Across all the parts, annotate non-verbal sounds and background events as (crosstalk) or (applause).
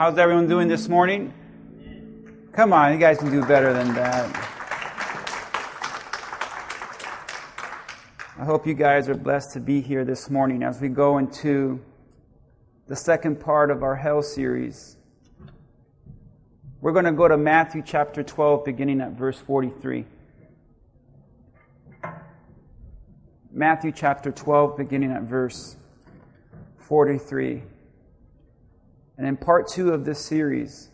How's everyone doing this morning? Come on, you guys can do better than that. I hope you guys are blessed to be here this morning as we go into the second part of our Hell series. We're going to go to Matthew chapter 12, beginning at verse 43. Matthew chapter 12, beginning at verse 43. And in part two of this series,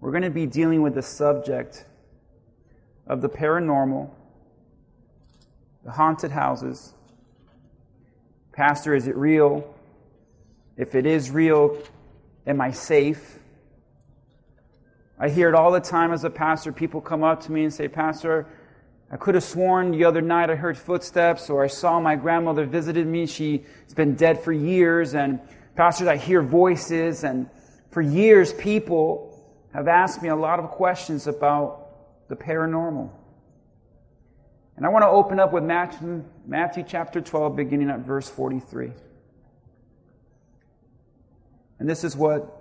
we're going to be dealing with the subject of the paranormal, the haunted houses. Pastor, is it real? If it is real, am I safe? I hear it all the time as a pastor. People come up to me and say, Pastor, I could have sworn the other night I heard footsteps, or I saw my grandmother visited me. She's been dead for years, and Pastors, I hear voices, and for years, people have asked me a lot of questions about the paranormal. And I want to open up with Matthew, Matthew chapter 12, beginning at verse 43. And this is what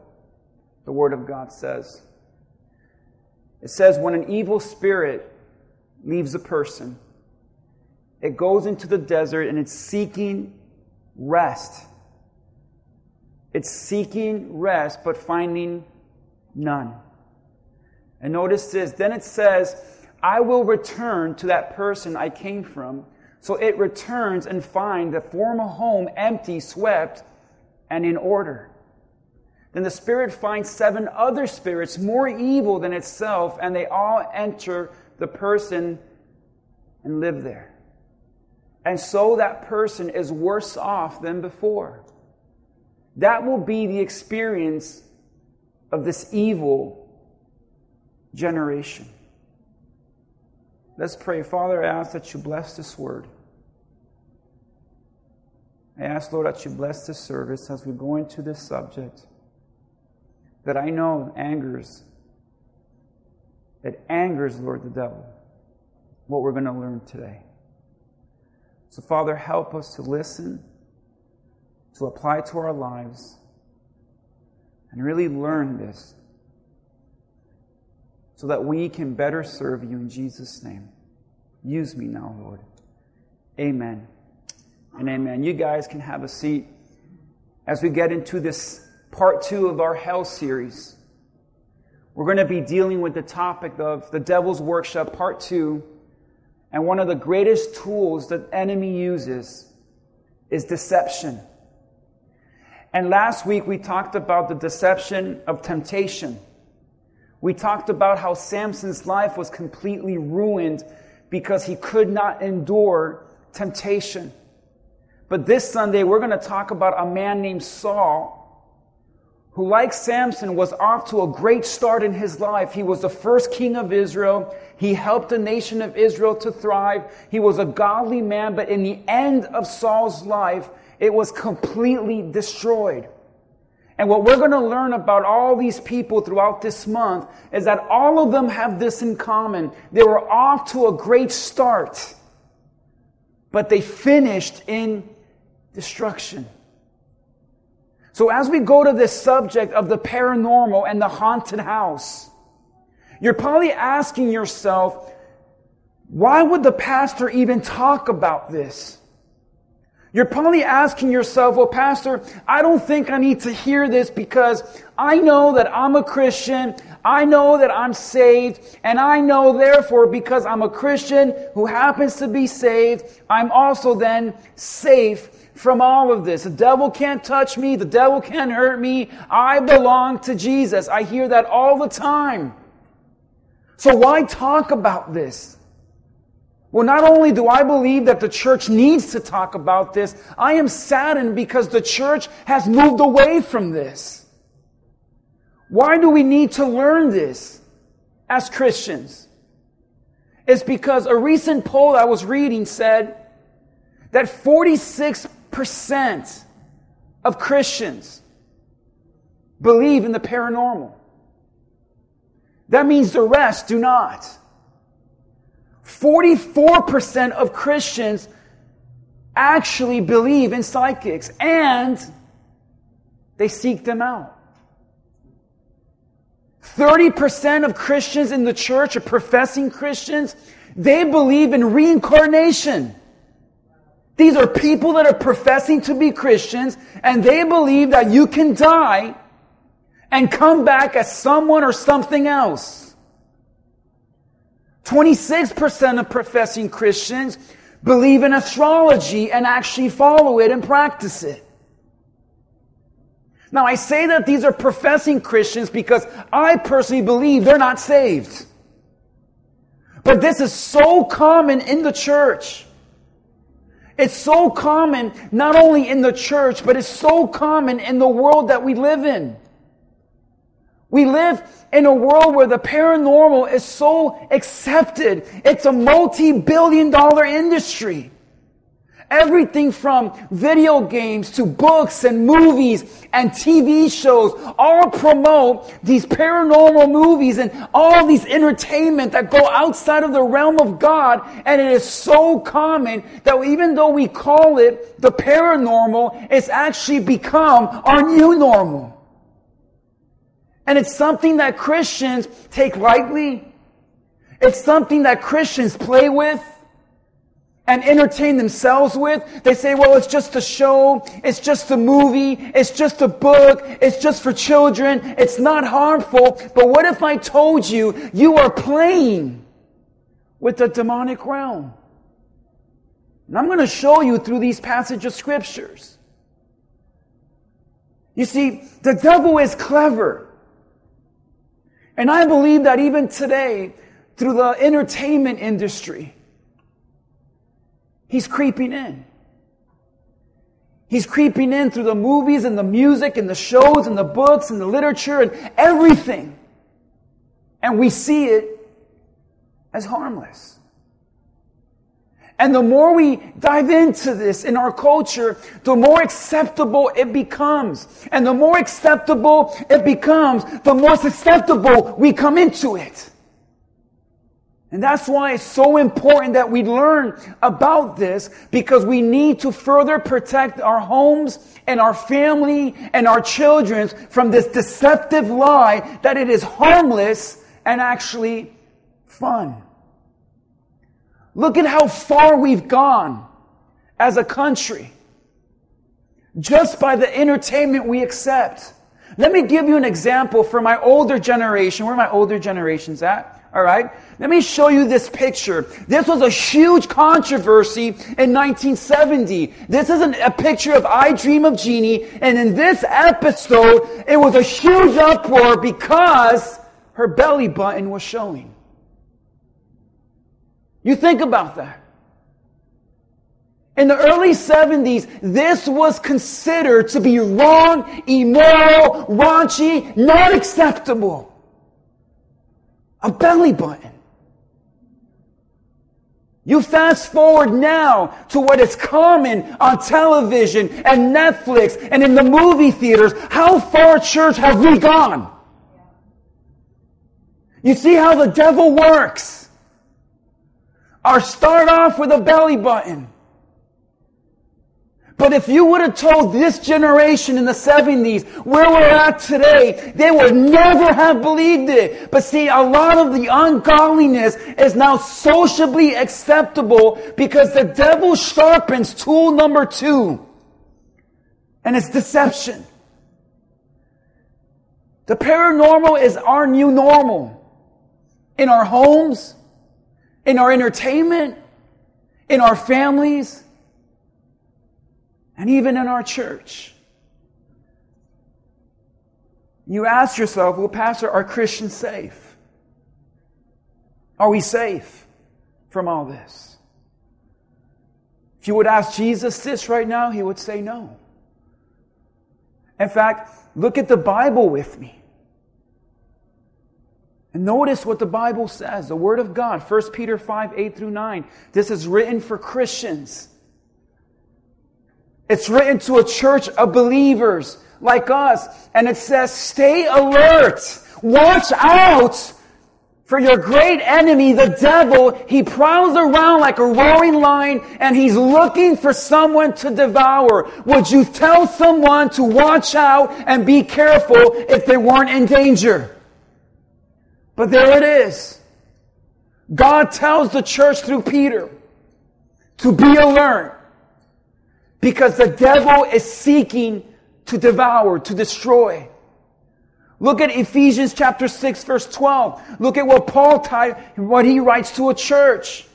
the Word of God says it says, When an evil spirit leaves a person, it goes into the desert and it's seeking rest it's seeking rest, but finding none. And notice this. Then it says, I will return to that person I came from. So it returns and finds the former home empty, swept, and in order. Then the spirit finds seven other spirits more evil than itself, and they all enter the person and live there. And so that person is worse off than before. That will be the experience of this evil generation. Let's pray. Father, I ask that you bless this word. I ask, Lord, that you bless this service as we go into this subject that I know angers. It angers, Lord, the devil, what we're going to learn today. So, Father, help us to listen to apply to our lives and really learn this so that we can better serve you in Jesus' name. Use me now, Lord. Amen and amen. You guys can have a seat as we get into this part two of our hell series. We're going to be dealing with the topic of the devil's workshop, part two. And one of the greatest tools that enemy uses is deception. And last week we talked about the deception of temptation. We talked about how Samson's life was completely ruined because he could not endure temptation. But this Sunday we're going to talk about a man named Saul who, like Samson, was off to a great start in his life. He was the first king of Israel. He helped the nation of Israel to thrive. He was a godly man, but in the end of Saul's life, it was completely destroyed. And what we're going to learn about all these people throughout this month is that all of them have this in common. They were off to a great start, but they finished in destruction. So as we go to this subject of the paranormal and the haunted house, you're probably asking yourself, why would the pastor even talk about this? You're probably asking yourself, well, Pastor, I don't think I need to hear this because I know that I'm a Christian. I know that I'm saved. And I know, therefore, because I'm a Christian who happens to be saved, I'm also then safe from all of this. The devil can't touch me. The devil can't hurt me. I belong to Jesus. I hear that all the time. So why talk about this? Well, not only do I believe that the church needs to talk about this, I am saddened because the church has moved away from this. Why do we need to learn this as Christians? It's because a recent poll I was reading said that 46% of Christians believe in the paranormal. That means the rest do not. 44% of Christians actually believe in psychics and they seek them out. 30% of Christians in the church are professing Christians. They believe in reincarnation. These are people that are professing to be Christians and they believe that you can die and come back as someone or something else. 26% of professing Christians believe in astrology and actually follow it and practice it. Now, I say that these are professing Christians because I personally believe they're not saved. But this is so common in the church. It's so common not only in the church, but it's so common in the world that we live in. We live in a world where the paranormal is so accepted. It's a multi-billion dollar industry. Everything from video games to books and movies and TV shows all promote these paranormal movies and all these entertainment that go outside of the realm of God. And it is so common that even though we call it the paranormal, it's actually become our new normal. And it's something that Christians take lightly. It's something that Christians play with and entertain themselves with. They say, well, it's just a show. It's just a movie. It's just a book. It's just for children. It's not harmful. But what if I told you you are playing with the demonic realm? And I'm going to show you through these passages of scriptures. You see, the devil is clever. And I believe that even today, through the entertainment industry, He's creeping in. He's creeping in through the movies and the music and the shows and the books and the literature and everything. And we see it as harmless. And the more we dive into this in our culture, the more acceptable it becomes. And the more acceptable it becomes, the more susceptible we come into it. And that's why it's so important that we learn about this because we need to further protect our homes and our family and our children from this deceptive lie that it is harmless and actually fun. Look at how far we've gone as a country just by the entertainment we accept. Let me give you an example for my older generation. Where my older generations at? All right. Let me show you this picture. This was a huge controversy in 1970. This is an, a picture of I Dream of Jeannie. And in this episode, it was a huge uproar because her belly button was showing. You think about that. In the early 70s, this was considered to be wrong, immoral, raunchy, not acceptable a belly button. You fast forward now to what is common on television and Netflix and in the movie theaters. How far, church, have we gone? You see how the devil works. Or start off with a belly button. But if you would have told this generation in the 70s where we're at today, they would never have believed it. But see, a lot of the ungodliness is now sociably acceptable because the devil sharpens tool number two. And it's deception. The paranormal is our new normal. In our homes, in our entertainment, in our families, and even in our church. You ask yourself, well, Pastor, are Christians safe? Are we safe from all this? If you would ask Jesus this right now, he would say no. In fact, look at the Bible with me. And notice what the Bible says, the Word of God, 1 Peter 5, 8 through 9. This is written for Christians. It's written to a church of believers like us. And it says, stay alert. Watch out for your great enemy, the devil. He prowls around like a roaring lion and he's looking for someone to devour. Would you tell someone to watch out and be careful if they weren't in danger? But there it is. God tells the church through Peter to be alert because the devil is seeking to devour, to destroy. Look at Ephesians chapter 6 verse 12. Look at what Paul type, what he writes to a church.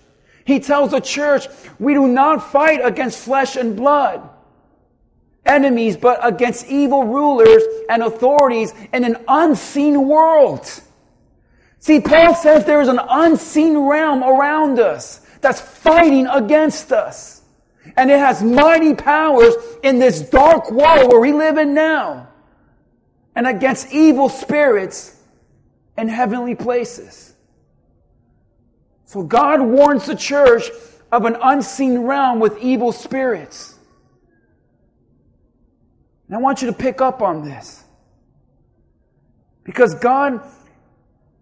He tells the church, we do not fight against flesh and blood, enemies, but against evil rulers and authorities in an unseen world. See, Paul says there is an unseen realm around us that's fighting against us. And it has mighty powers in this dark world where we live in now. And against evil spirits in heavenly places. So God warns the church of an unseen realm with evil spirits. And I want you to pick up on this. Because God,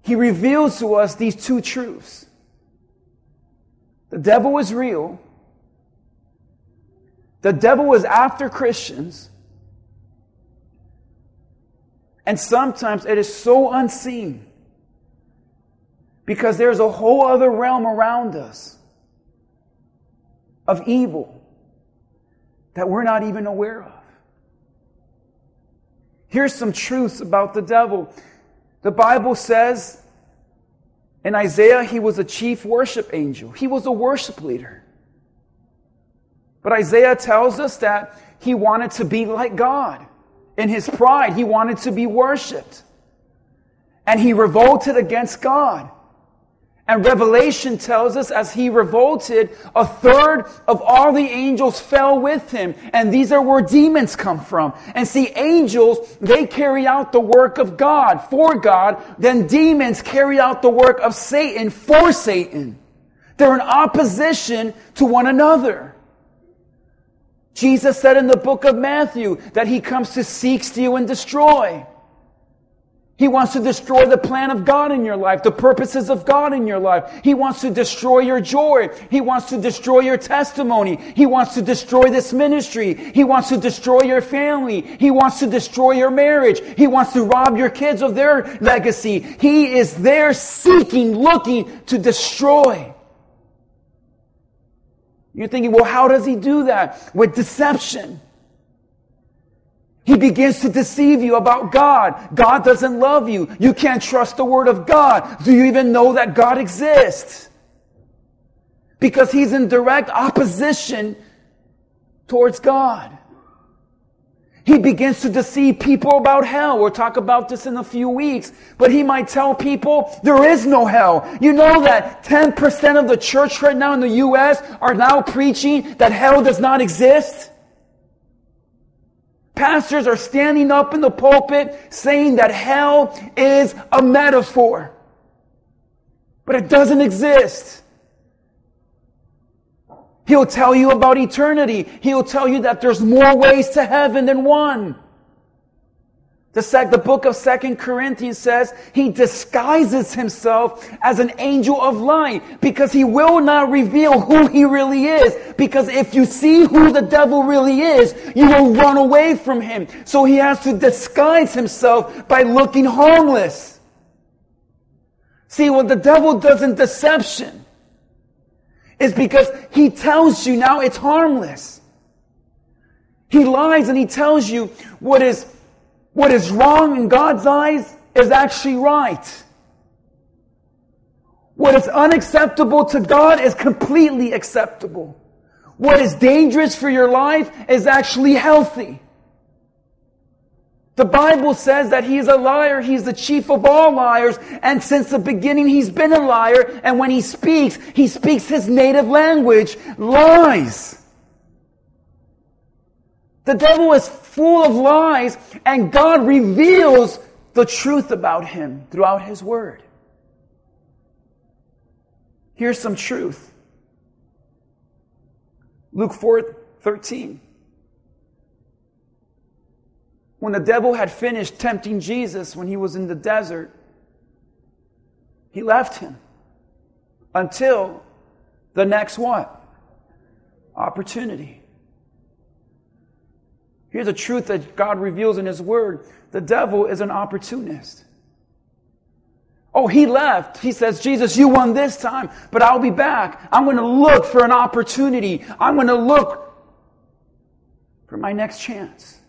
He reveals to us these two truths. The devil is real. The devil is after Christians. And sometimes it is so unseen because there's a whole other realm around us of evil that we're not even aware of. Here's some truths about the devil. The Bible says in Isaiah, he was a chief worship angel. He was a worship leader. But Isaiah tells us that he wanted to be like God. In his pride, he wanted to be worshiped. And he revolted against God. And Revelation tells us as he revolted, a third of all the angels fell with him. And these are where demons come from. And see, angels, they carry out the work of God for God. Then demons carry out the work of Satan for Satan. They're in opposition to one another. Jesus said in the book of Matthew that he comes to seek, steal, and destroy. He wants to destroy the plan of God in your life, the purposes of God in your life. He wants to destroy your joy. He wants to destroy your testimony. He wants to destroy this ministry. He wants to destroy your family. He wants to destroy your marriage. He wants to rob your kids of their legacy. He is there seeking, looking to destroy. You're thinking, well, how does he do that? With deception. He begins to deceive you about God. God doesn't love you. You can't trust the word of God. Do you even know that God exists? Because he's in direct opposition towards God. He begins to deceive people about hell. We'll talk about this in a few weeks. But he might tell people there is no hell. You know that 10% of the church right now in the U.S. are now preaching that hell does not exist? Pastors are standing up in the pulpit saying that hell is a metaphor. But it doesn't exist. He'll tell you about eternity. He'll tell you that there's more ways to heaven than one. The, the book of Second Corinthians says he disguises himself as an angel of light because he will not reveal who he really is. Because if you see who the devil really is, you will run away from him. So he has to disguise himself by looking harmless. See, what the devil does in deception is because he tells you now it's harmless. He lies and he tells you what is what is wrong in God's eyes is actually right. What is unacceptable to God is completely acceptable. What is dangerous for your life is actually healthy. The Bible says that he is a liar. He's the chief of all liars. And since the beginning, he's been a liar. And when he speaks, he speaks his native language, lies. The devil is full of lies, and God reveals the truth about him throughout his word. Here's some truth. Luke 4 13. When the devil had finished tempting Jesus when he was in the desert, he left him until the next what? Opportunity. Here's a truth that God reveals in His Word the devil is an opportunist. Oh, he left. He says, Jesus, you won this time, but I'll be back. I'm going to look for an opportunity. I'm going to look for my next chance.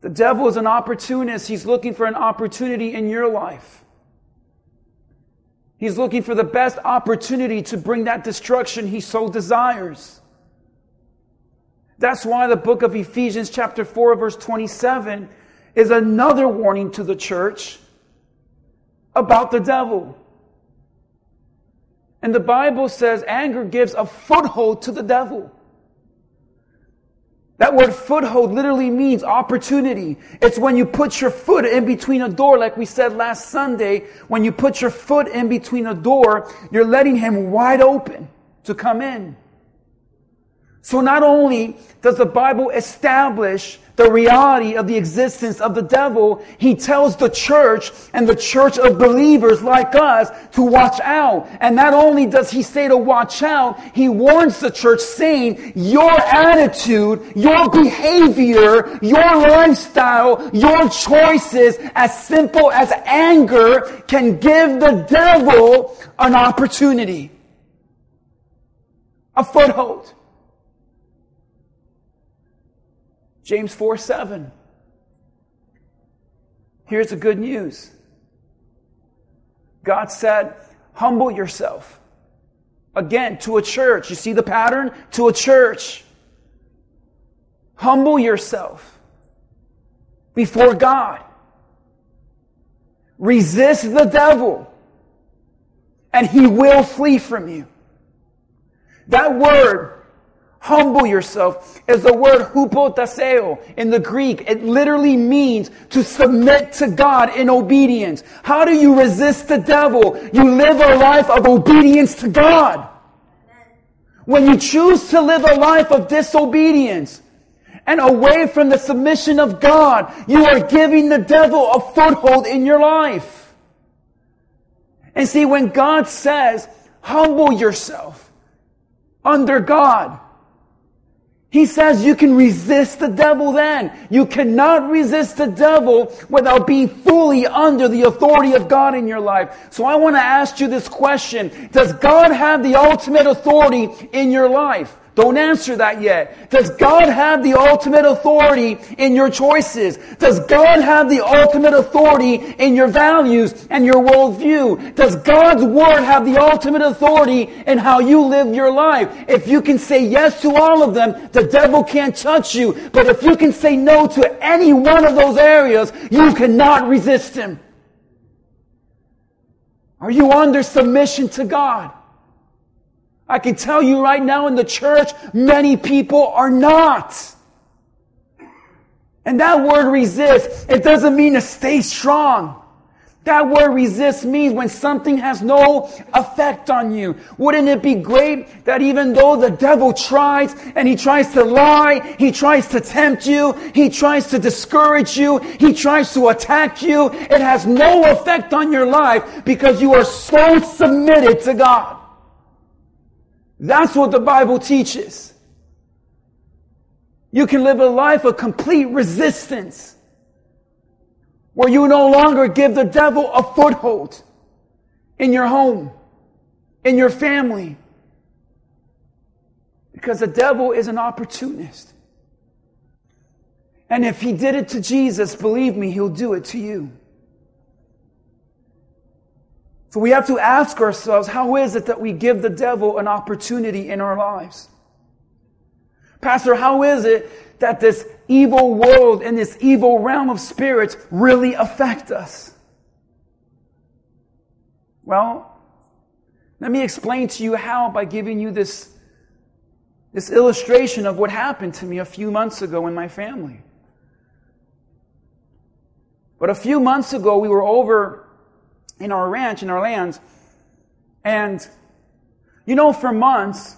The devil is an opportunist. He's looking for an opportunity in your life. He's looking for the best opportunity to bring that destruction he so desires. That's why the book of Ephesians, chapter 4, verse 27, is another warning to the church about the devil. And the Bible says anger gives a foothold to the devil. That word foothold literally means opportunity. It's when you put your foot in between a door, like we said last Sunday. When you put your foot in between a door, you're letting him wide open to come in. So not only does the Bible establish the reality of the existence of the devil, he tells the church and the church of believers like us to watch out. And not only does he say to watch out, he warns the church saying, your attitude, your behavior, your lifestyle, your choices, as simple as anger, can give the devil an opportunity, a foothold. James 4 7. Here's the good news God said, Humble yourself. Again, to a church. You see the pattern? To a church. Humble yourself before God. Resist the devil, and he will flee from you. That word Humble yourself is the word hupotaseo in the Greek. It literally means to submit to God in obedience. How do you resist the devil? You live a life of obedience to God. When you choose to live a life of disobedience and away from the submission of God, you are giving the devil a foothold in your life. And see, when God says, humble yourself under God, he says you can resist the devil then. You cannot resist the devil without being fully under the authority of God in your life. So I want to ask you this question. Does God have the ultimate authority in your life? Don't answer that yet. Does God have the ultimate authority in your choices? Does God have the ultimate authority in your values and your worldview? Does God's word have the ultimate authority in how you live your life? If you can say yes to all of them, the devil can't touch you. But if you can say no to any one of those areas, you cannot resist him. Are you under submission to God? I can tell you right now in the church, many people are not. And that word resist, it doesn't mean to stay strong. That word resist means when something has no effect on you. Wouldn't it be great that even though the devil tries and he tries to lie, he tries to tempt you, he tries to discourage you, he tries to attack you, it has no effect on your life because you are so submitted to God. That's what the Bible teaches. You can live a life of complete resistance where you no longer give the devil a foothold in your home, in your family. Because the devil is an opportunist. And if he did it to Jesus, believe me, he'll do it to you. So we have to ask ourselves, how is it that we give the devil an opportunity in our lives? Pastor, how is it that this evil world and this evil realm of spirits really affect us? Well, let me explain to you how by giving you this, this illustration of what happened to me a few months ago in my family. But a few months ago, we were over in our ranch, in our lands. And, you know, for months,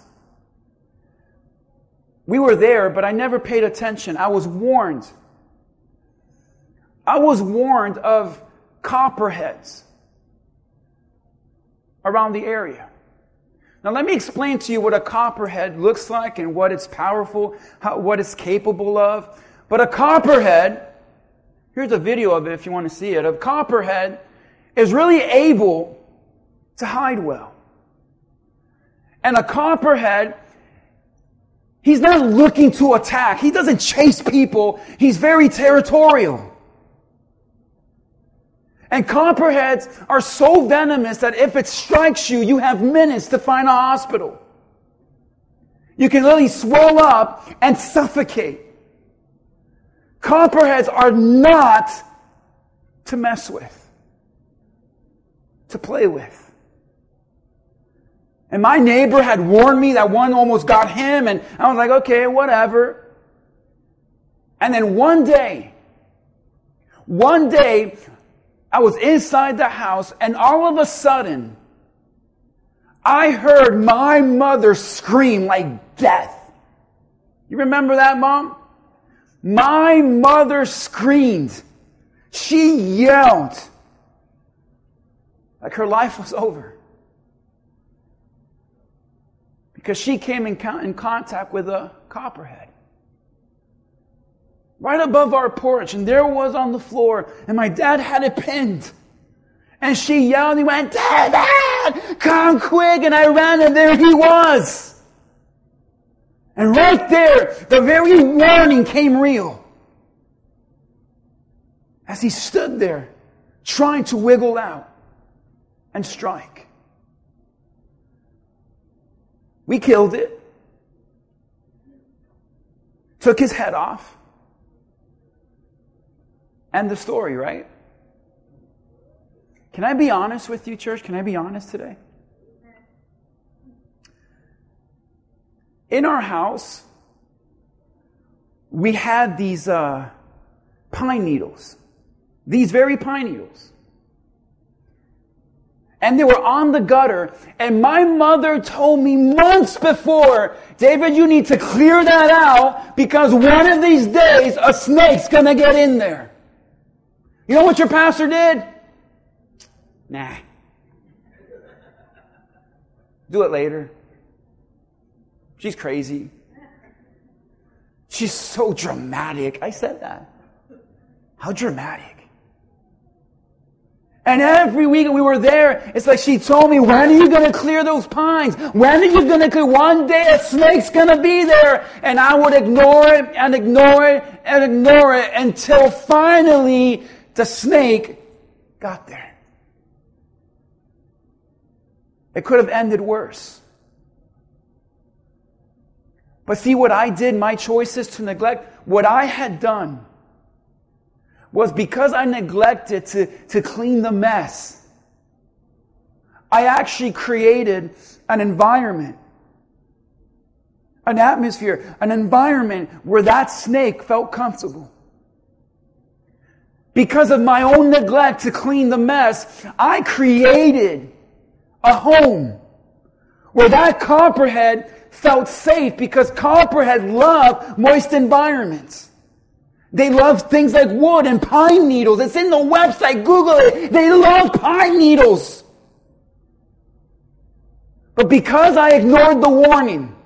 we were there, but I never paid attention. I was warned. I was warned of copperheads around the area. Now, let me explain to you what a copperhead looks like and what it's powerful, how, what it's capable of. But a copperhead, here's a video of it if you want to see it. A copperhead is really able to hide well. And a copperhead, he's not looking to attack. He doesn't chase people. He's very territorial. And copperheads are so venomous that if it strikes you, you have minutes to find a hospital. You can literally swell up and suffocate. Copperheads are not to mess with, to play with. And my neighbor had warned me that one almost got him, and I was like, okay, whatever. And then one day, one day, I was inside the house, and all of a sudden, I heard my mother scream like death. You remember that, mom? My mother screamed. She yelled like her life was over. Because she came in, in contact with a copperhead. Right above our porch, and there was on the floor, and my dad had it pinned. And she yelled, and he went, Dad, come quick, and I ran, and there he was. And right there, the very warning came real as he stood there trying to wiggle out and strike. We killed it, took his head off, and the story, right? Can I be honest with you, church? Can I be honest today? In our house, we had these uh, pine needles. These very pine needles. And they were on the gutter. And my mother told me months before, David, you need to clear that out because one of these days a snake's gonna get in there. You know what your pastor did? Nah. Do it later. She's crazy. She's so dramatic. I said that. How dramatic. And every week we were there, it's like she told me, when are you going to clear those pines? When are you going to clear? One day a snake's going to be there. And I would ignore it and ignore it and ignore it until finally the snake got there. It could have ended worse. But see what I did, my choices to neglect, what I had done was because I neglected to, to clean the mess. I actually created an environment, an atmosphere, an environment where that snake felt comfortable. Because of my own neglect to clean the mess, I created a home where that copperhead felt safe because copperhead love moist environments. They love things like wood and pine needles. It's in the website. Google it. They love pine needles. But because I ignored the warning,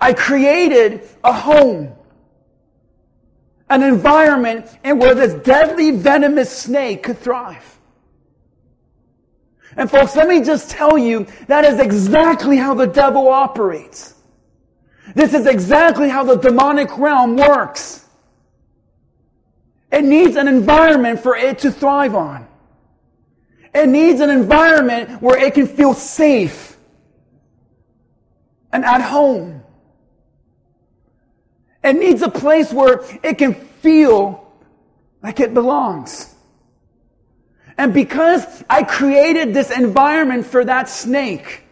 I created a home, an environment in where this deadly venomous snake could thrive. And folks, let me just tell you, that is exactly how the devil operates. This is exactly how the demonic realm works. It needs an environment for it to thrive on. It needs an environment where it can feel safe and at home. It needs a place where it can feel like it belongs. And because I created this environment for that snake,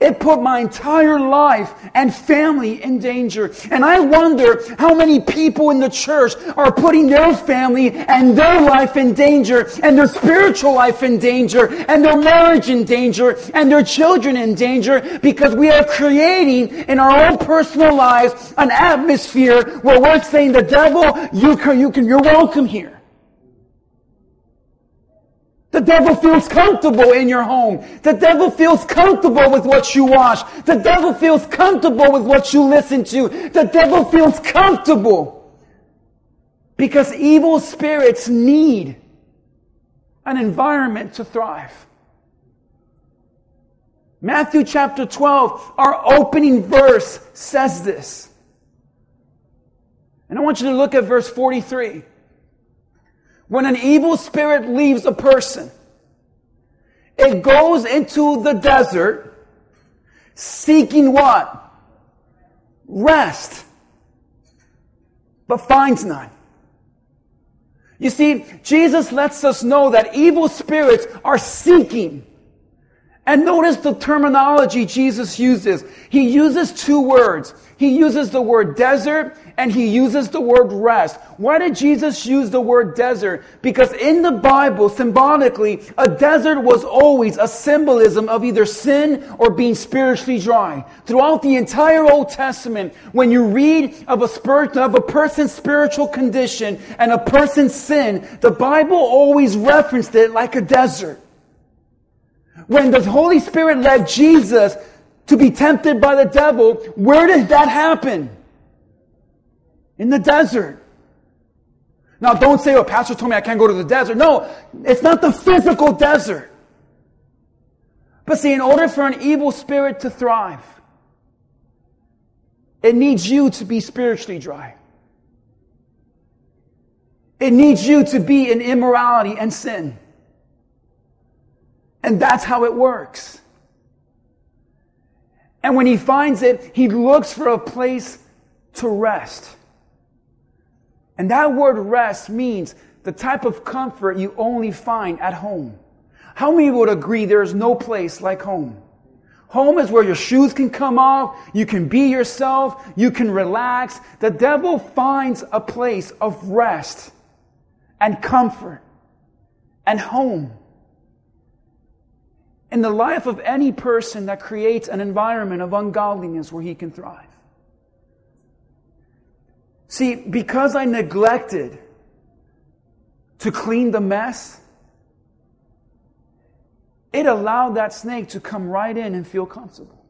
it put my entire life and family in danger. And I wonder how many people in the church are putting their family and their life in danger and their spiritual life in danger and their marriage in danger and their children in danger because we are creating in our own personal lives an atmosphere where we're saying the devil, you can, you can, you're welcome here. The devil feels comfortable in your home. The devil feels comfortable with what you watch. The devil feels comfortable with what you listen to. The devil feels comfortable because evil spirits need an environment to thrive. Matthew chapter 12, our opening verse says this. And I want you to look at verse 43. When an evil spirit leaves a person, it goes into the desert seeking what? Rest, but finds none. You see, Jesus lets us know that evil spirits are seeking and notice the terminology Jesus uses. He uses two words. He uses the word desert and he uses the word rest. Why did Jesus use the word desert? Because in the Bible, symbolically, a desert was always a symbolism of either sin or being spiritually dry. Throughout the entire Old Testament, when you read of a spirit, of a person's spiritual condition and a person's sin, the Bible always referenced it like a desert. When the Holy Spirit led Jesus to be tempted by the devil, where did that happen? In the desert. Now don't say, oh, pastor told me I can't go to the desert. No, it's not the physical desert. But see, in order for an evil spirit to thrive, it needs you to be spiritually dry. It needs you to be in immorality and sin. And that's how it works. And when he finds it, he looks for a place to rest. And that word rest means the type of comfort you only find at home. How many would agree there is no place like home? Home is where your shoes can come off, you can be yourself, you can relax. The devil finds a place of rest and comfort and home in the life of any person that creates an environment of ungodliness where he can thrive. See, because I neglected to clean the mess, it allowed that snake to come right in and feel comfortable.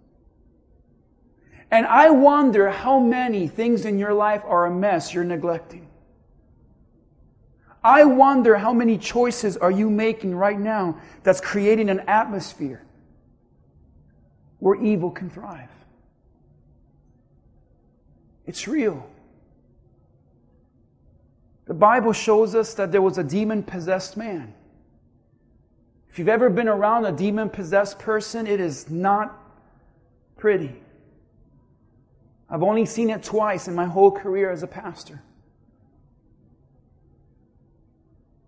And I wonder how many things in your life are a mess you're neglecting. I wonder how many choices are you making right now that's creating an atmosphere where evil can thrive. It's real. The Bible shows us that there was a demon possessed man. If you've ever been around a demon possessed person, it is not pretty. I've only seen it twice in my whole career as a pastor.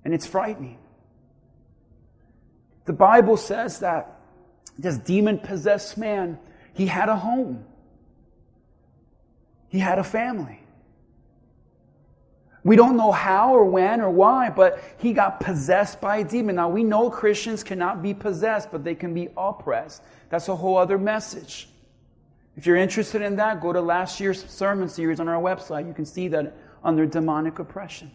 And it's frightening. The Bible says that this demon possessed man, he had a home, he had a family. We don't know how or when or why, but he got possessed by a demon. Now, we know Christians cannot be possessed, but they can be oppressed. That's a whole other message. If you're interested in that, go to last year's sermon series on our website. You can see that under demonic oppression.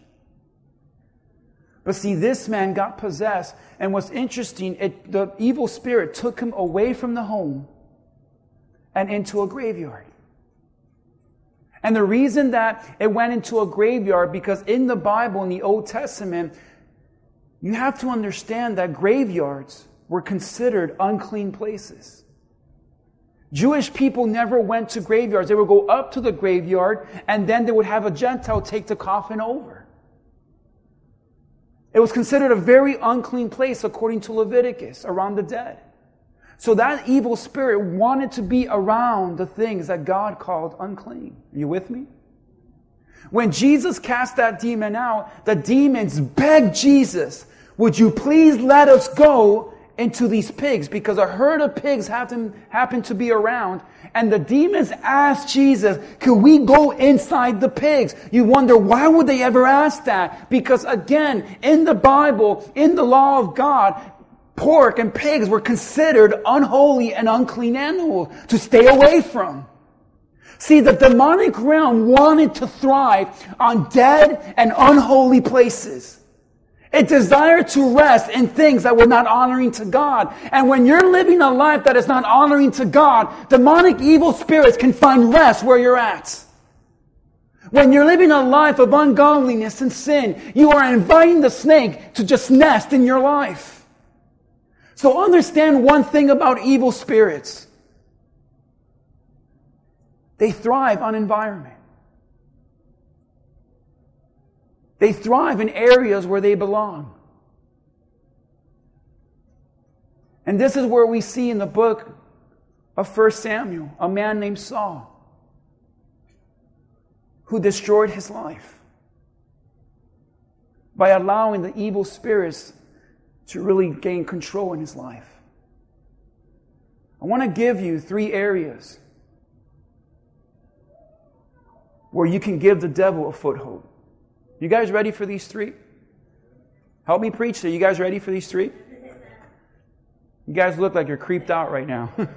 But see, this man got possessed, and what's interesting, it, the evil spirit took him away from the home and into a graveyard. And the reason that it went into a graveyard, because in the Bible, in the Old Testament, you have to understand that graveyards were considered unclean places. Jewish people never went to graveyards. They would go up to the graveyard, and then they would have a Gentile take the coffin over. It was considered a very unclean place according to Leviticus around the dead. So that evil spirit wanted to be around the things that God called unclean. Are you with me? When Jesus cast that demon out, the demons begged Jesus, would you please let us go into these pigs because a herd of pigs happened, happened to be around. And the demons asked Jesus, could we go inside the pigs? You wonder, why would they ever ask that? Because again, in the Bible, in the law of God, pork and pigs were considered unholy and unclean animals to stay away from. See, the demonic realm wanted to thrive on dead and unholy places. A desire to rest in things that were not honoring to God. And when you're living a life that is not honoring to God, demonic evil spirits can find rest where you're at. When you're living a life of ungodliness and sin, you are inviting the snake to just nest in your life. So understand one thing about evil spirits. They thrive on environment. They thrive in areas where they belong. And this is where we see in the book of 1 Samuel a man named Saul who destroyed his life by allowing the evil spirits to really gain control in his life. I want to give you three areas where you can give the devil a foothold. You guys ready for these three? Help me preach. Are you guys ready for these three? You guys look like you're creeped out right now. (laughs)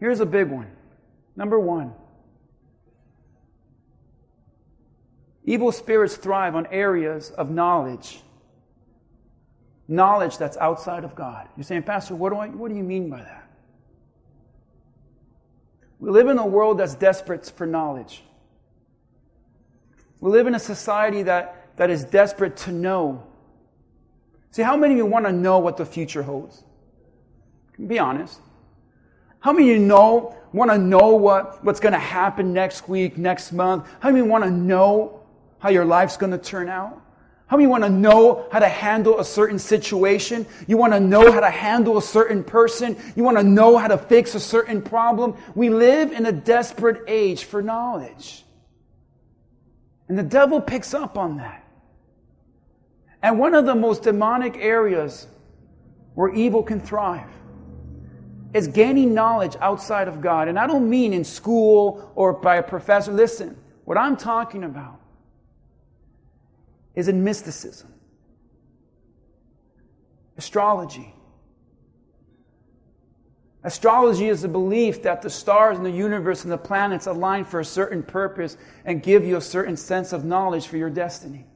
Here's a big one. Number one evil spirits thrive on areas of knowledge. Knowledge that's outside of God. You're saying, Pastor, what do, I, what do you mean by that? We live in a world that's desperate for knowledge. We live in a society that, that is desperate to know. See, how many of you want to know what the future holds? Be honest. How many of you know, want to know what, what's going to happen next week, next month? How many want to know how your life's going to turn out? How many want to know how to handle a certain situation? You want to know how to handle a certain person? You want to know how to fix a certain problem? We live in a desperate age for knowledge. And the devil picks up on that. And one of the most demonic areas where evil can thrive is gaining knowledge outside of God. And I don't mean in school or by a professor. Listen, what I'm talking about is in mysticism, astrology. Astrology is the belief that the stars in the universe and the planets align for a certain purpose and give you a certain sense of knowledge for your destiny.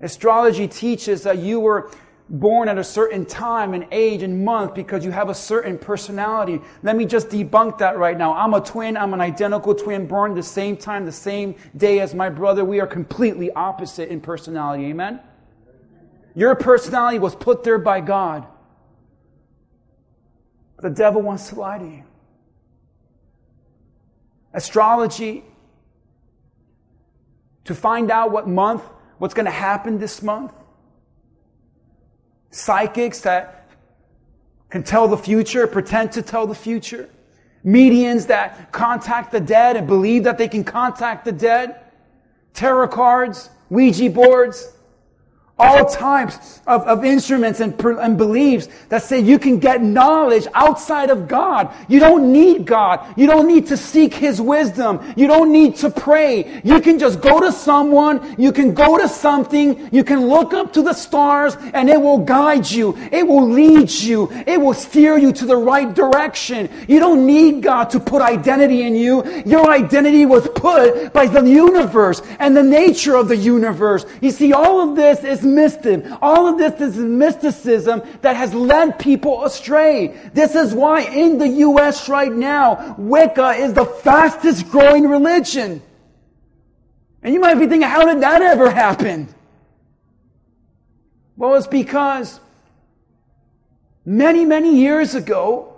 Astrology teaches that you were born at a certain time and age and month because you have a certain personality. Let me just debunk that right now. I'm a twin. I'm an identical twin born the same time, the same day as my brother. We are completely opposite in personality. Amen? Your personality was put there by God. The devil wants to lie to you. Astrology, to find out what month, what's going to happen this month, psychics that can tell the future, pretend to tell the future, Mediums that contact the dead and believe that they can contact the dead, tarot cards, Ouija boards, all types of, of instruments and, and beliefs that say you can get knowledge outside of God. You don't need God. You don't need to seek His wisdom. You don't need to pray. You can just go to someone. You can go to something. You can look up to the stars and it will guide you. It will lead you. It will steer you to the right direction. You don't need God to put identity in you. Your identity was put by the universe and the nature of the universe. You see, all of this is mystic. All of this is mysticism that has led people astray. This is why in the U.S. right now, Wicca is the fastest growing religion. And you might be thinking, how did that ever happen? Well, it's because many, many years ago,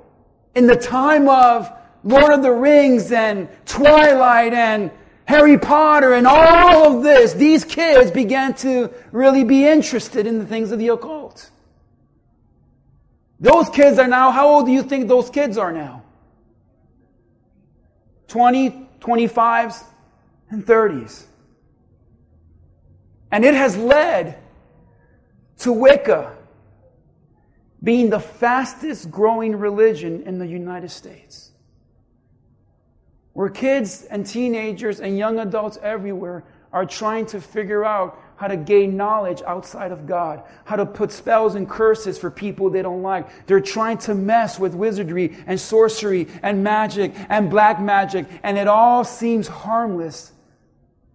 in the time of Lord of the Rings and Twilight and Harry Potter and all of this, these kids began to really be interested in the things of the occult. Those kids are now, how old do you think those kids are now? 20, 25s, and 30s. And it has led to Wicca being the fastest growing religion in the United States where kids and teenagers and young adults everywhere are trying to figure out how to gain knowledge outside of God, how to put spells and curses for people they don't like. They're trying to mess with wizardry and sorcery and magic and black magic, and it all seems harmless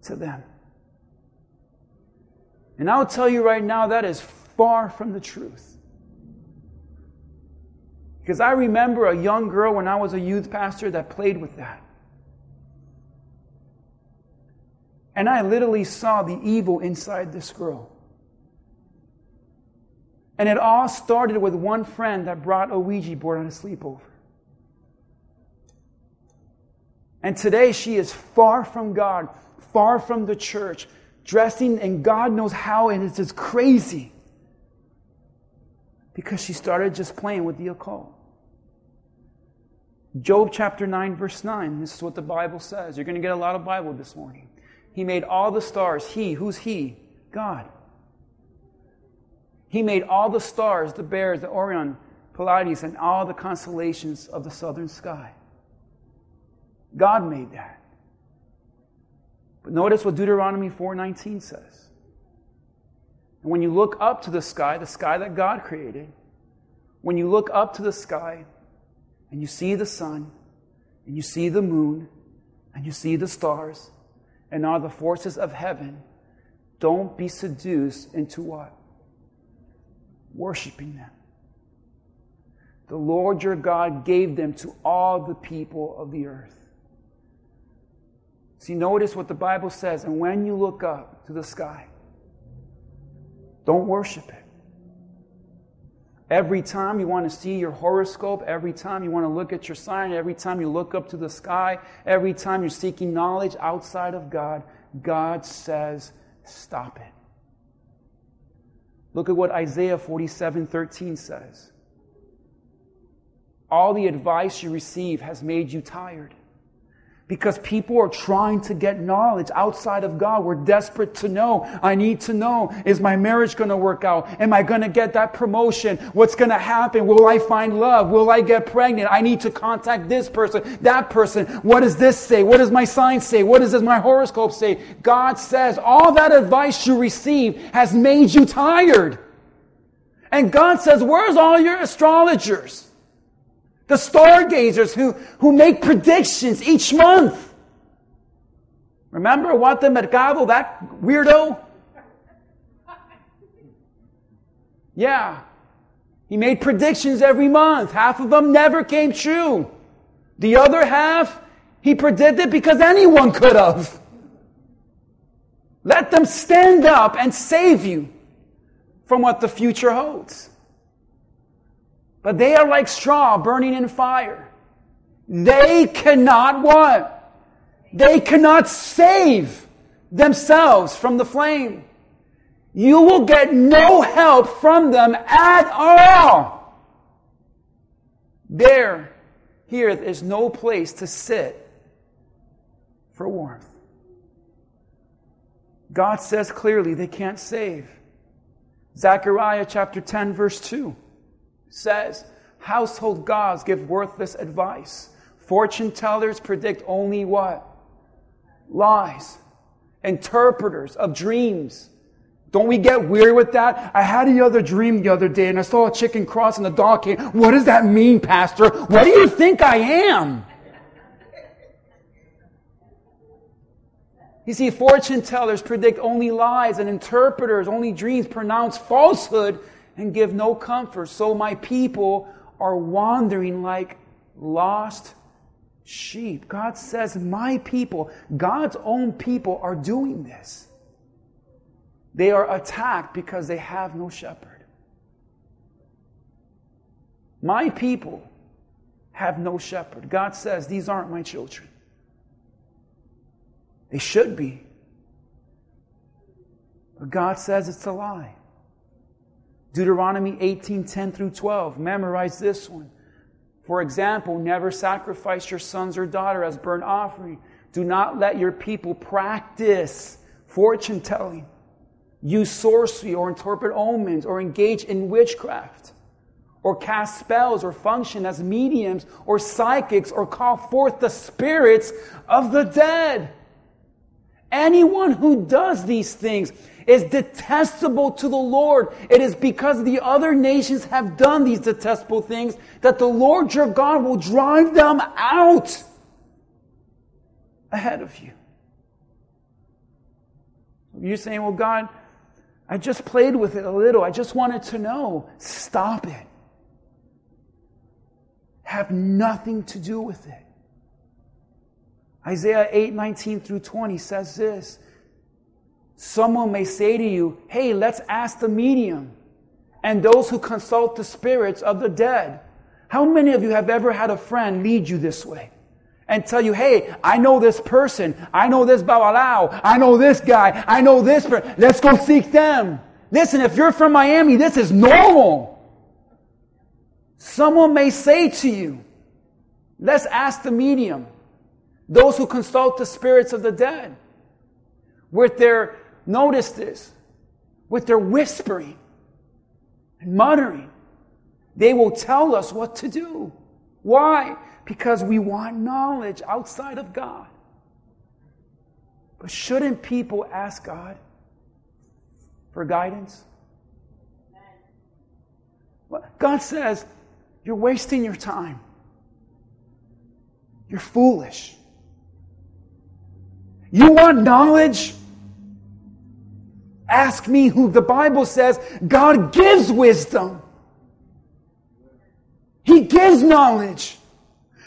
to them. And I'll tell you right now, that is far from the truth. Because I remember a young girl when I was a youth pastor that played with that. And I literally saw the evil inside this girl. And it all started with one friend that brought a Ouija board on a sleepover. And today she is far from God, far from the church, dressing, and God knows how, and it's just crazy. Because she started just playing with the occult. Job chapter 9, verse 9. This is what the Bible says. You're going to get a lot of Bible this morning. He made all the stars. He, who's He? God. He made all the stars, the bears, the Orion, Pleiades, and all the constellations of the southern sky. God made that. But notice what Deuteronomy 4:19 says. And when you look up to the sky, the sky that God created, when you look up to the sky and you see the sun and you see the moon and you see the stars, and are the forces of heaven, don't be seduced into what? Worshipping them. The Lord your God gave them to all the people of the earth. See, notice what the Bible says, and when you look up to the sky, don't worship it. Every time you want to see your horoscope, every time you want to look at your sign, every time you look up to the sky, every time you're seeking knowledge outside of God, God says, stop it. Look at what Isaiah 47 13 says. All the advice you receive has made you tired because people are trying to get knowledge outside of God. We're desperate to know. I need to know. Is my marriage going to work out? Am I going to get that promotion? What's going to happen? Will I find love? Will I get pregnant? I need to contact this person, that person. What does this say? What does my sign say? What does my horoscope say? God says all that advice you receive has made you tired. And God says, where's all your astrologers? The stargazers who, who make predictions each month. Remember Walter Mercado, that weirdo? Yeah. He made predictions every month. Half of them never came true. The other half, he predicted because anyone could have. Let them stand up and save you from what the future holds. But they are like straw burning in fire. They cannot what? They cannot save themselves from the flame. You will get no help from them at all. There, here is no place to sit for warmth. God says clearly they can't save. Zechariah chapter 10, verse 2 says household gods give worthless advice. Fortune tellers predict only what? Lies. Interpreters of dreams. Don't we get weird with that? I had the other dream the other day and I saw a chicken cross and a dog came. What does that mean, Pastor? What do you think I am? You see, fortune tellers predict only lies and interpreters, only dreams pronounce falsehood and give no comfort. So my people are wandering like lost sheep. God says, My people, God's own people, are doing this. They are attacked because they have no shepherd. My people have no shepherd. God says, These aren't my children. They should be. But God says it's a lie. Deuteronomy 18 10 through 12. Memorize this one. For example, never sacrifice your sons or daughter as burnt offering. Do not let your people practice fortune telling, use sorcery or interpret omens, or engage in witchcraft, or cast spells, or function as mediums or psychics, or call forth the spirits of the dead. Anyone who does these things is detestable to the Lord. It is because the other nations have done these detestable things that the Lord your God will drive them out ahead of you. You're saying, well, God, I just played with it a little. I just wanted to know. Stop it. have nothing to do with it. Isaiah 8 19 through 20 says this Someone may say to you, Hey, let's ask the medium and those who consult the spirits of the dead. How many of you have ever had a friend lead you this way? and tell you, hey, I know this person, I know this Babalao, I know this guy, I know this person, let's go seek them. Listen, if you're from Miami, this is normal. Someone may say to you, let's ask the medium, those who consult the spirits of the dead, with their, notice this, with their whispering and muttering, they will tell us what to do. Why? Because we want knowledge outside of God. But shouldn't people ask God for guidance? God says, You're wasting your time. You're foolish. You want knowledge? Ask me who the Bible says God gives wisdom. He gives knowledge.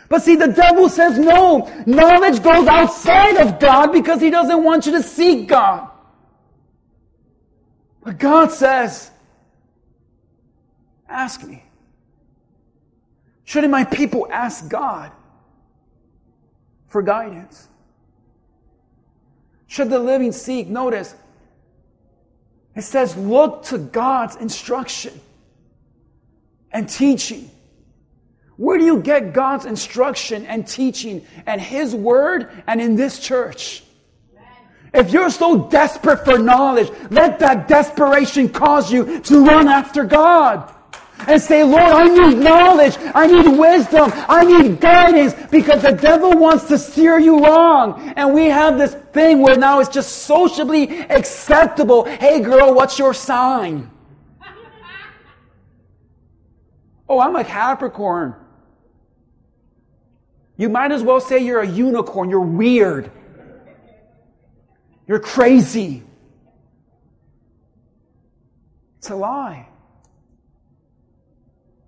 But see, the devil says no. Knowledge goes outside of God because he doesn't want you to seek God. But God says, ask me. Shouldn't my people ask God for guidance? Should the living seek? Notice, it says, look to God's instruction and teaching. Where do you get God's instruction and teaching and His word and in this church? If you're so desperate for knowledge, let that desperation cause you to run after God and say, Lord, I need knowledge. I need wisdom. I need guidance because the devil wants to steer you wrong. And we have this thing where now it's just socially acceptable. Hey girl, what's your sign? (laughs) oh, I'm a Capricorn. You might as well say you're a unicorn. You're weird. You're crazy. It's a lie.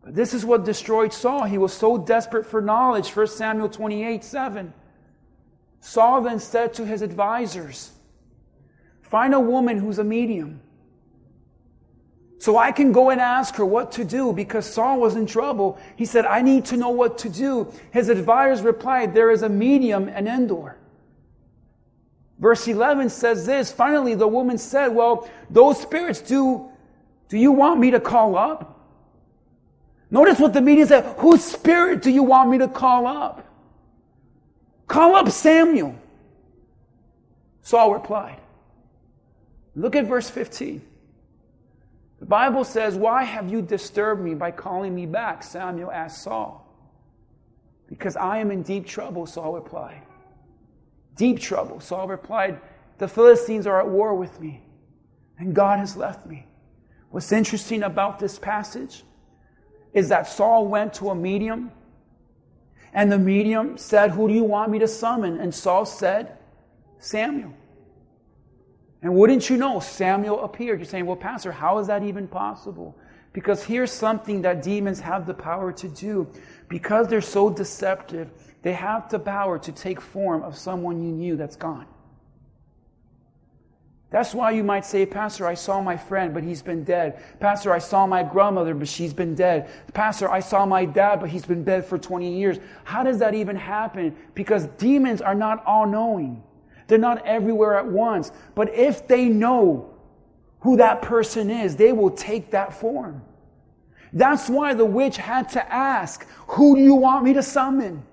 This is what destroyed Saul. He was so desperate for knowledge. 1 Samuel 28 7. Saul then said to his advisors, Find a woman who's a medium so I can go and ask her what to do because Saul was in trouble. He said, I need to know what to do. His advisors replied, There is a medium in Endor. Verse 11 says this Finally, the woman said, Well, those spirits do, do you want me to call up? Notice what the medium said. Whose spirit do you want me to call up? Call up Samuel. Saul replied. Look at verse 15. The Bible says, Why have you disturbed me by calling me back? Samuel asked Saul. Because I am in deep trouble, Saul replied. Deep trouble. Saul replied, The Philistines are at war with me, and God has left me. What's interesting about this passage is that Saul went to a medium, and the medium said, Who do you want me to summon? And Saul said, Samuel. And wouldn't you know, Samuel appeared. You're saying, well, Pastor, how is that even possible? Because here's something that demons have the power to do. Because they're so deceptive, they have the power to take form of someone you knew that's gone. That's why you might say, Pastor, I saw my friend, but he's been dead. Pastor, I saw my grandmother, but she's been dead. Pastor, I saw my dad, but he's been dead for 20 years. How does that even happen? Because demons are not all knowing. They're not everywhere at once. But if they know who that person is, they will take that form. That's why the witch had to ask, Who do you want me to summon?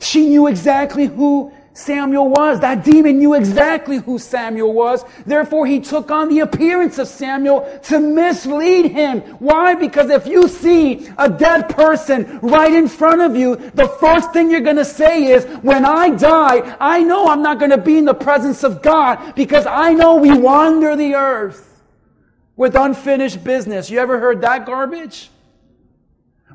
She knew exactly who Samuel was. That demon knew exactly who Samuel was. Therefore, he took on the appearance of Samuel to mislead him. Why? Because if you see a dead person right in front of you, the first thing you're going to say is, when I die, I know I'm not going to be in the presence of God because I know we wander the earth with unfinished business. You ever heard that garbage?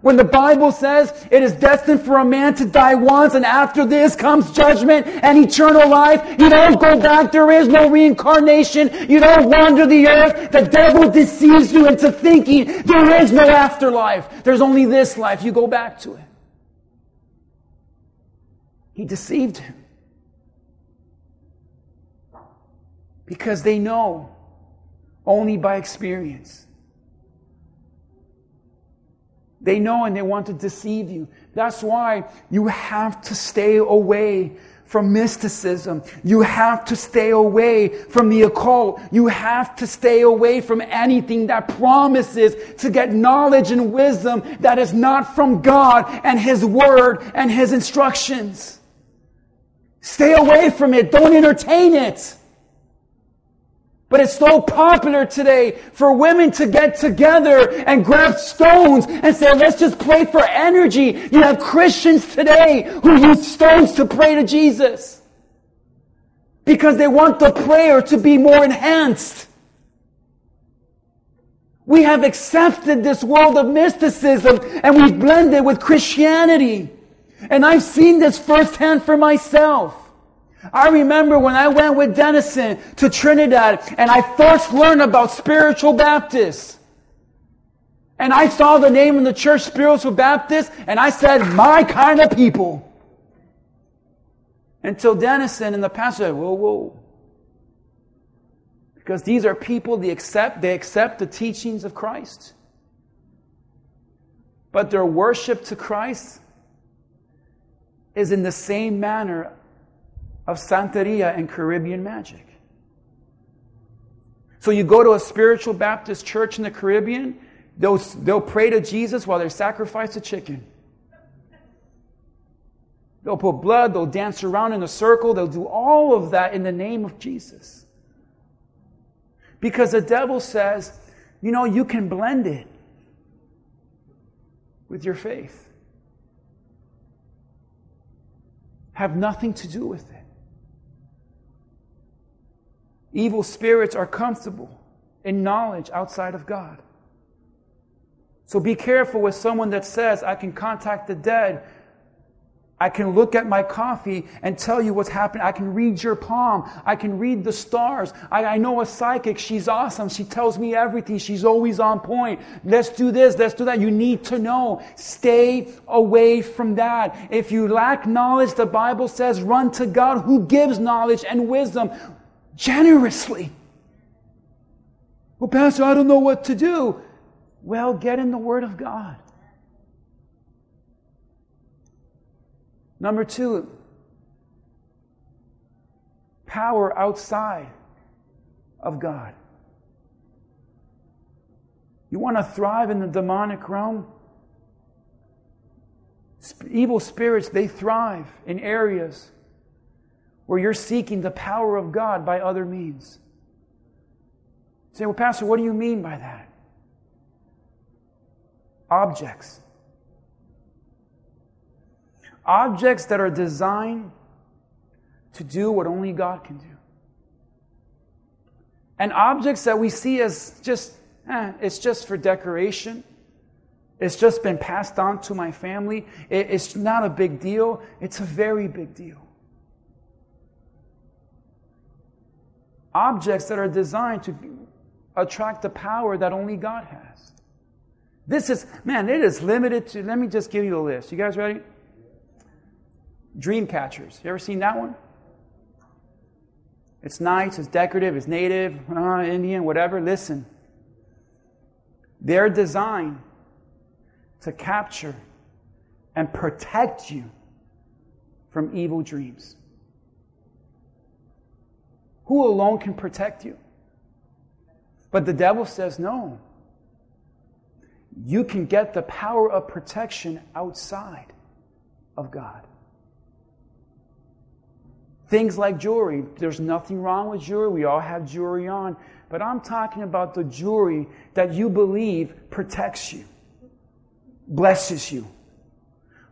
When the Bible says it is destined for a man to die once and after this comes judgment and eternal life, you don't go back. There is no reincarnation. You don't wander the earth. The devil deceives you into thinking there is no afterlife. There's only this life. You go back to it. He deceived him. Because they know only by experience they know and they want to deceive you. That's why you have to stay away from mysticism. You have to stay away from the occult. You have to stay away from anything that promises to get knowledge and wisdom that is not from God and His Word and His instructions. Stay away from it. Don't entertain it. But it's so popular today for women to get together and grab stones and say, let's just pray for energy. You have Christians today who use stones to pray to Jesus. Because they want the prayer to be more enhanced. We have accepted this world of mysticism and we've blended with Christianity. And I've seen this firsthand for myself. I remember when I went with Denison to Trinidad and I first learned about spiritual Baptists. And I saw the name of the church, Spiritual Baptist, and I said, my kind of people. Until Denison and the pastor said, whoa, whoa. Because these are people, they accept, they accept the teachings of Christ. But their worship to Christ is in the same manner of Santeria and Caribbean magic. So you go to a spiritual Baptist church in the Caribbean, they'll, they'll pray to Jesus while they sacrifice a chicken. They'll put blood, they'll dance around in a circle, they'll do all of that in the name of Jesus. Because the devil says, you know, you can blend it with your faith. Have nothing to do with it. Evil spirits are comfortable in knowledge outside of God. So be careful with someone that says, I can contact the dead. I can look at my coffee and tell you what's happening. I can read your palm. I can read the stars. I, I, know a psychic. She's awesome. She tells me everything. She's always on point. Let's do this. Let's do that. You need to know. Stay away from that. If you lack knowledge, the Bible says, run to God who gives knowledge and wisdom generously. Well, Pastor, I don't know what to do. Well, get in the Word of God. Number two, power outside of God. You want to thrive in the demonic realm? Evil spirits, they thrive in areas where you're seeking the power of God by other means. You say, well, Pastor, what do you mean by that? Objects. Objects that are designed to do what only God can do. And objects that we see as just, eh, it's just for decoration. It's just been passed on to my family. it's not a big deal. It's a very big deal. Objects that are designed to attract the power that only God has. This is, man, it is limited to, let me just give you a list. You guys ready? Dream catchers. You ever seen that one? It's nice, it's decorative, it's native, uh, Indian, whatever. Listen. They're designed to capture and protect you from evil dreams. Who alone can protect you? But the devil says, no. You can get the power of protection outside of God. Things like jewelry. There's nothing wrong with jewelry. We all have jewelry on. But I'm talking about the jewelry that you believe protects you, blesses you.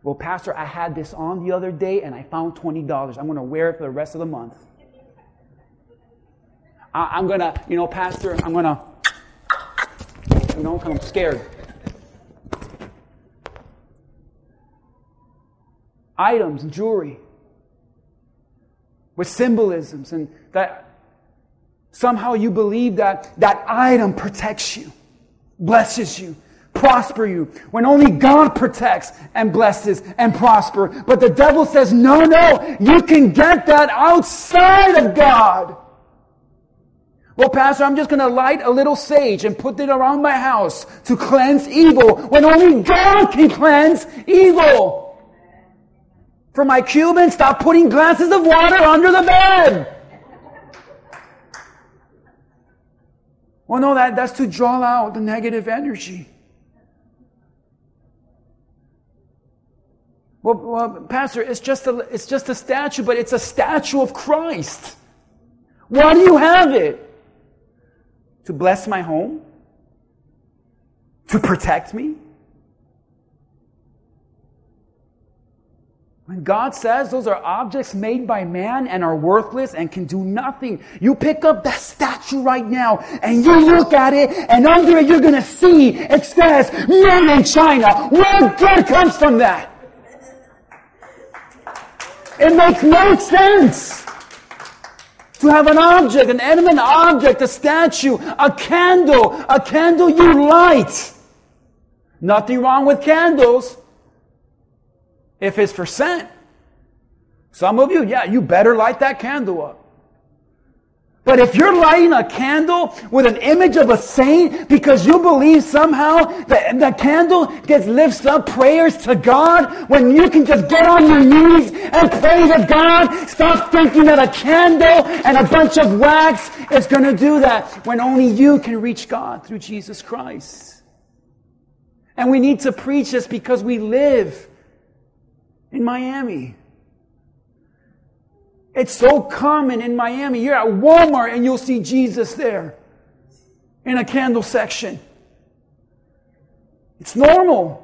Well, Pastor, I had this on the other day and I found $20. I'm going to wear it for the rest of the month. I, am gonna, you know, Pastor, I'm gonna, you know, I'm scared. items jewelry with symbolisms and that somehow you believe that that item protects you, blesses you, prosper you, when only God protects and blesses and prosper. But the devil says, no, no, you can get that outside of God. Well, Pastor, I'm just going to light a little sage and put it around my house to cleanse evil when only God can cleanse evil. For my Cuban, stop putting glasses of water under the bed. Well, no, that, that's to draw out the negative energy. Well, well, Pastor, it's just, a, it's just a statue, but it's a statue of Christ. Why do you have it? To bless my home? To protect me? When God says those are objects made by man and are worthless and can do nothing, you pick up that statue right now and you look at it and under it you're gonna see it says made in China. What good comes from that? It makes no sense to have an object, an animate object, a statue, a candle, a candle you light. Nothing wrong with candles if it's for scent. Some of you, yeah, you better light that candle up. But if you're lighting a candle with an image of a saint because you believe somehow that the candle gets lifts up prayers to God when you can just get on your knees and pray to God, stop thinking that a candle and a bunch of wax is going to do that when only you can reach God through Jesus Christ. And we need to preach this because we live in Miami. It's so common in Miami. You're at Walmart and you'll see Jesus there in a candle section. It's normal.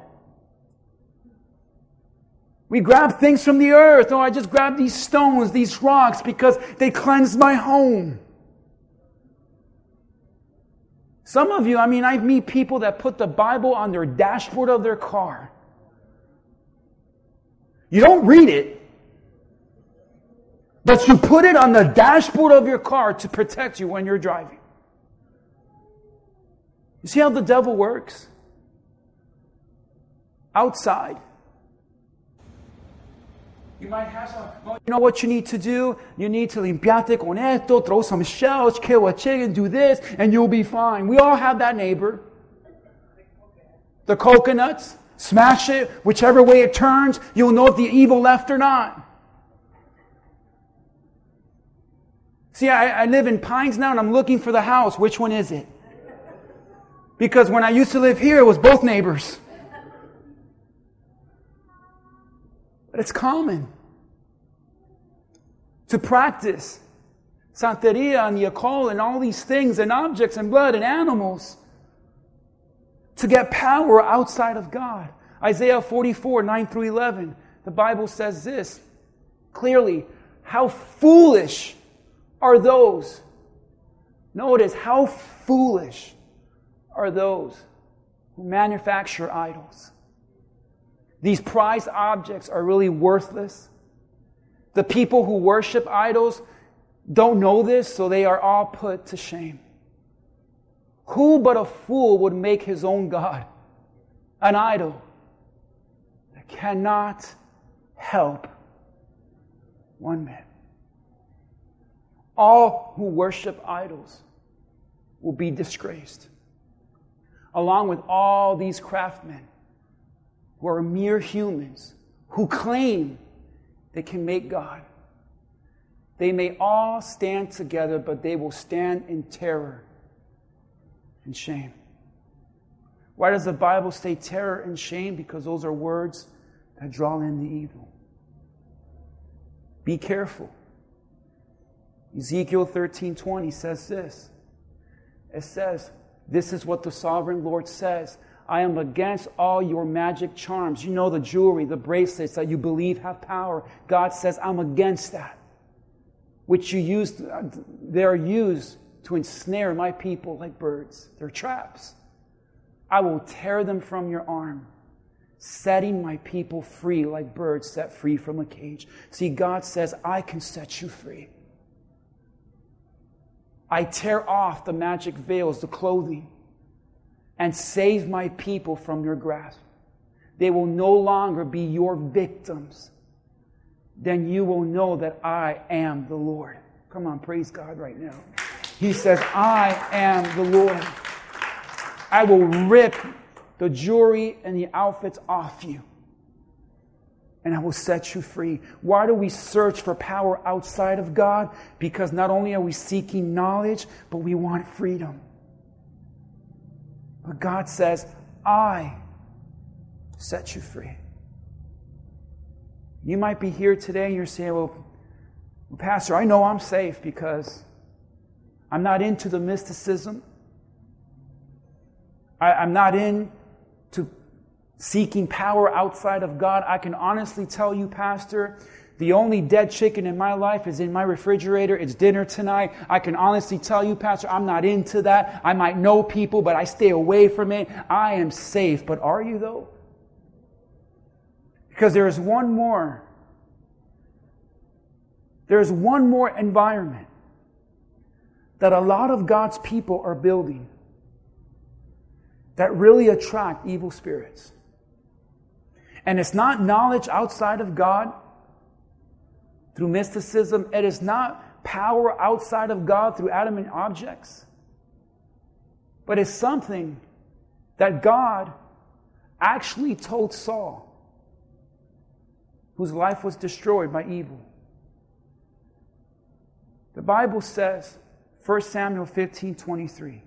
We grab things from the earth. Oh, I just grab these stones, these rocks, because they cleanse my home. Some of you, I mean, I meet people that put the Bible on their dashboard of their car. You don't read it, but you put it on the dashboard of your car to protect you when you're driving. You see how the devil works? Outside. You might have some, well, you know what you need to do? You need to limpiate con esto, throw some shells, kill a chicken, do this, and you'll be fine. We all have that neighbor. The coconuts. Smash it, whichever way it turns, you'll know if the evil left or not. See, I, I, live in Pines now and I'm looking for the house. Which one is it? Because when I used to live here, it was both neighbors. But it's common to practice Santeria and Yakol and all these things and objects and blood and animals to get power outside of God. Isaiah 44, 9 through 11, the Bible says this clearly How foolish are those? Notice how foolish are those who manufacture idols. These prized objects are really worthless. The people who worship idols don't know this, so they are all put to shame. Who but a fool would make his own God an idol that cannot help one man? All who worship idols will be disgraced, along with all these craftsmen who are mere humans who claim they can make God. They may all stand together, but they will stand in terror and shame. Why does the Bible say terror and shame? Because those are words that draw in the evil. Be careful. Ezekiel 13:20 says this. It says, "This is what the sovereign Lord says: I am against all your magic charms. You know the jewelry, the bracelets that you believe have power. God says, I'm against that. Which you use, they're used to ensnare my people like birds. They're traps. I will tear them from your arm. setting my people free like birds set free from a cage. See, God says, I can set you free. I tear off the magic veils, the clothing, and save my people from your grasp. They will no longer be your victims. Then you will know that I am the Lord. Come on, praise God right now. He says, I am the Lord. I will rip the jewelry and the outfits off you. And I will set you free. Why do we search for power outside of God? Because not only are we seeking knowledge, but we want freedom. But God says, I set you free. You might be here today and you're saying, well, Pastor, I know I'm safe because I'm not into the mysticism. I, am not into seeking power outside of God. I can honestly tell you, Pastor, the only dead chicken in my life is in my refrigerator. It's dinner tonight. I can honestly tell you, Pastor, I'm not into that. I might know people, but I stay away from it. I am safe. But are you, though? Because there is one more. There's one more environment that a lot of God's people are building that really attract evil spirits. And it's not knowledge outside of God through mysticism, it is not power outside of God through adamant objects, but it's something that God actually told Saul, whose life was destroyed by evil. The Bible says, 1 Samuel 15 23.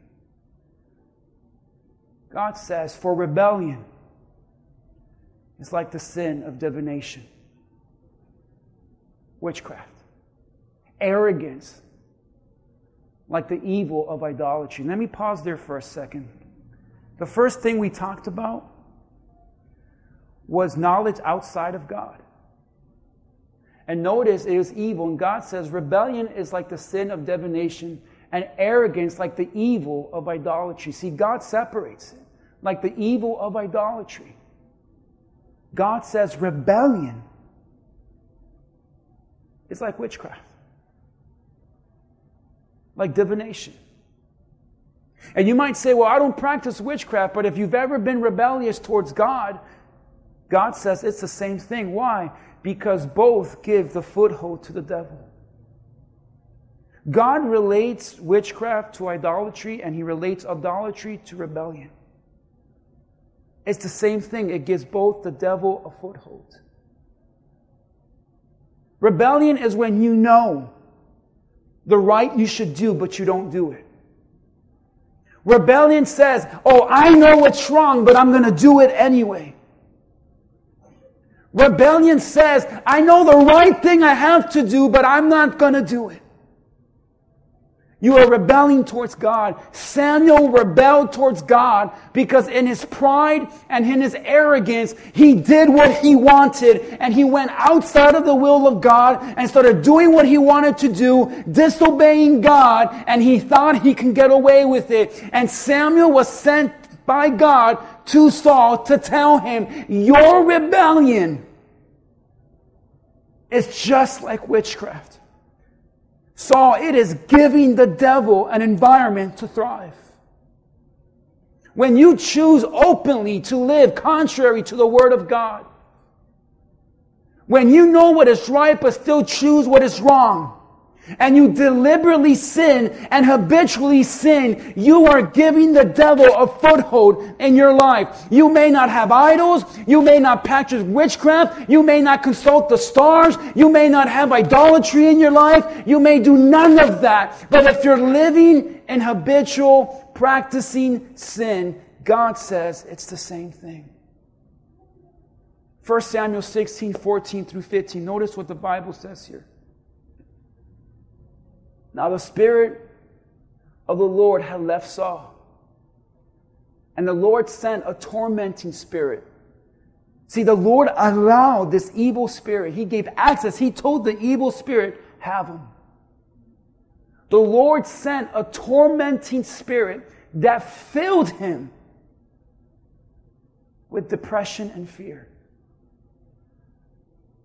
God says, For rebellion is like the sin of divination, witchcraft, arrogance, like the evil of idolatry. Let me pause there for a second. The first thing we talked about was knowledge outside of God. And notice it is evil, and God says rebellion is like the sin of divination, and arrogance like the evil of idolatry. See, God separates it like the evil of idolatry. God says rebellion is like witchcraft, like divination. And you might say, well, I don't practice witchcraft, but if you've ever been rebellious towards God, God says it's the same thing. Why? Because both give the foothold to the devil. God relates witchcraft to idolatry, and he relates idolatry to rebellion. It's the same thing. It gives both the devil a foothold. Rebellion is when you know the right you should do, but you don't do it. Rebellion says, Oh, I know what's wrong, but I'm going to do it anyway. Rebellion says, I know the right thing I have to do, but I'm not going to do it. You are rebelling towards God. Samuel rebelled towards God because in his pride and in his arrogance, he did what he wanted and he went outside of the will of God and started doing what he wanted to do, disobeying God, and he thought he can get away with it. And Samuel was sent by God to Saul to tell him, your rebellion is just like witchcraft. Saul, it is giving the devil an environment to thrive. When you choose openly to live contrary to the Word of God, when you know what is right but still choose what is wrong, and you deliberately sin and habitually sin, you are giving the devil a foothold in your life. You may not have idols. You may not practice witchcraft. You may not consult the stars. You may not have idolatry in your life. You may do none of that. But if you're living in habitual practicing sin, God says it's the same thing. 1 Samuel 16, 14 through 15. Notice what the Bible says here. Now the Spirit of the Lord had left Saul. And the Lord sent a tormenting spirit. See, the Lord allowed this evil spirit. He gave access. He told the evil spirit, have him. The Lord sent a tormenting spirit that filled him with depression and fear.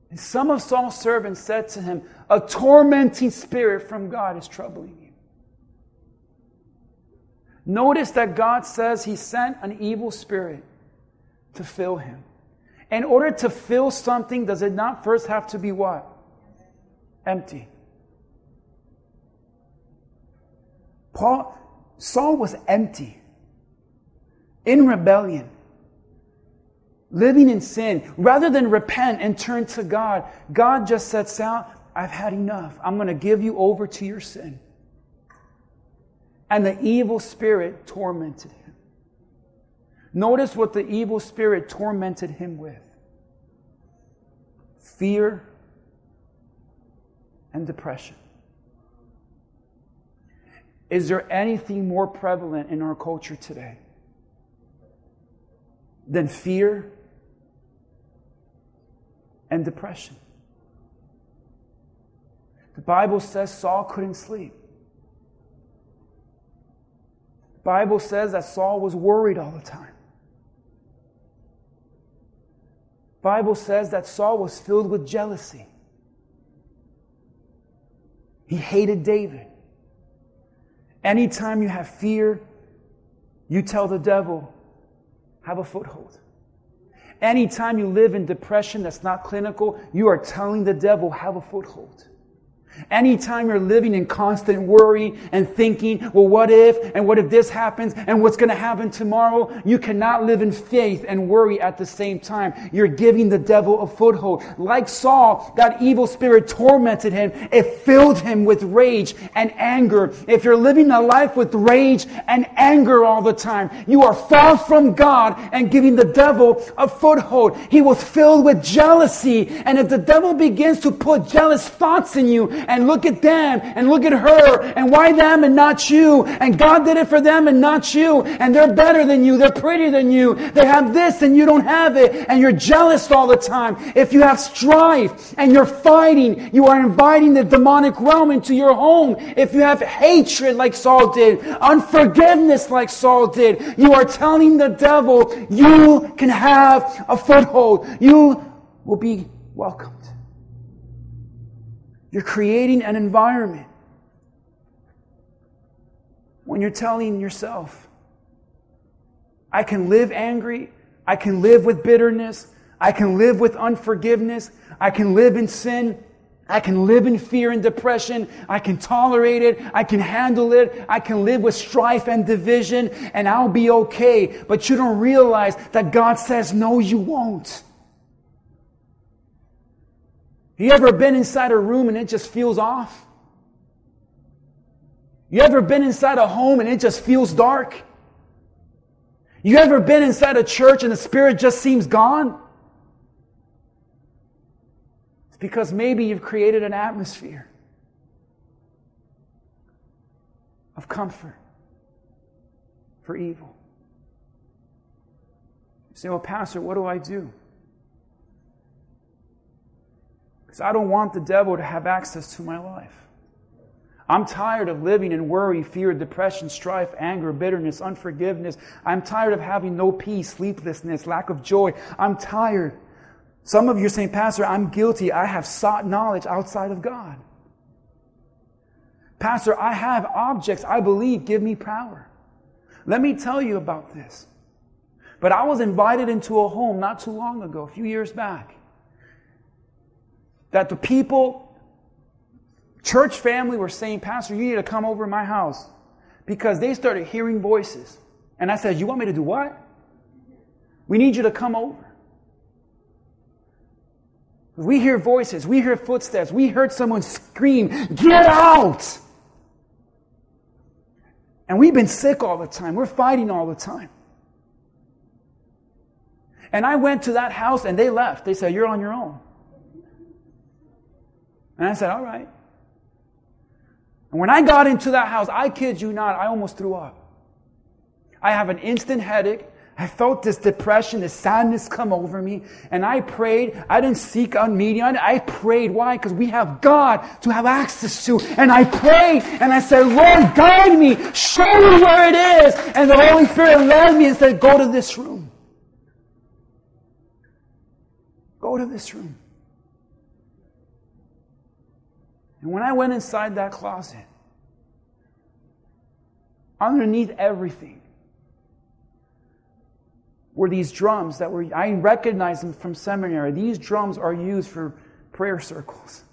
And some of Saul's servants said to him, A tormenting spirit from God is troubling you. Notice that God says he sent an evil spirit to fill him. In order to fill something, does it not first have to be what? Empty. Paul, Saul was empty, in rebellion, living in sin. Rather than repent and turn to God, God just said, Sal, I've had enough. I'm going to give you over to your sin. And the evil spirit tormented him. Notice what the evil spirit tormented him with fear and depression. Is there anything more prevalent in our culture today than fear and depression? The Bible says Saul couldn't sleep. The Bible says that Saul was worried all the time. The Bible says that Saul was filled with jealousy. He hated David. Anytime you have fear, you tell the devil, have a foothold. Anytime you live in depression that's not clinical, you are telling the devil, have a foothold. Anytime you're living in constant worry and thinking, well, what if, and what if this happens, and what's going to happen tomorrow, you cannot live in faith and worry at the same time. You're giving the devil a foothold. Like Saul, that evil spirit tormented him. It filled him with rage and anger. If you're living a life with rage and anger all the time, you are far from God and giving the devil a foothold. He was filled with jealousy. And if the devil begins to put jealous thoughts in you, and look at them and look at her and why them and not you? And God did it for them and not you. And they're better than you. They're prettier than you. They have this and you don't have it. And you're jealous all the time. If you have strife and you're fighting, you are inviting the demonic realm into your home. If you have hatred like Saul did, unforgiveness like Saul did, you are telling the devil, you can have a foothold. You will be welcomed. You're creating an environment when you're telling yourself, I can live angry, I can live with bitterness, I can live with unforgiveness, I can live in sin. I can live in fear and depression. I can tolerate it. I can handle it. I can live with strife and division and I'll be okay. But you don't realize that God says, no, you won't. You ever been inside a room and it just feels off? You ever been inside a home and it just feels dark? You ever been inside a church and the spirit just seems gone? It's because maybe you've created an atmosphere of comfort for evil. You say, well, Pastor, what do I do? Because I don't want the devil to have access to my life. I'm tired of living in worry, fear, depression, strife, anger, bitterness, unforgiveness. I'm tired of having no peace, sleeplessness, lack of joy. I'm tired. Some of you are saying, Pastor, I'm guilty. I have sought knowledge outside of God. Pastor, I have objects I believe give me power. Let me tell you about this. But I was invited into a home not too long ago, a few years back that the people, church family, were saying, Pastor, you need to come over to my house because they started hearing voices. And I said, You want me to do what? We need you to come over. We hear voices, we hear footsteps, we heard someone scream, Get out! And we've been sick all the time. We're fighting all the time. And I went to that house and they left. They said, You're on your own. And I said, All right. And when I got into that house, I kid you not, I almost threw up. I have an instant headache. I felt this depression, this sadness come over me. And I prayed. I didn't seek on media. I prayed. Why? Because we have God to have access to. And I prayed and I said, Lord, guide me. Show me where it is. And the Holy Spirit led me and said, go to this room. Go to this room. And when I went inside that closet, underneath everything were these drums that were, I recognized them from seminary. These drums are used for prayer circles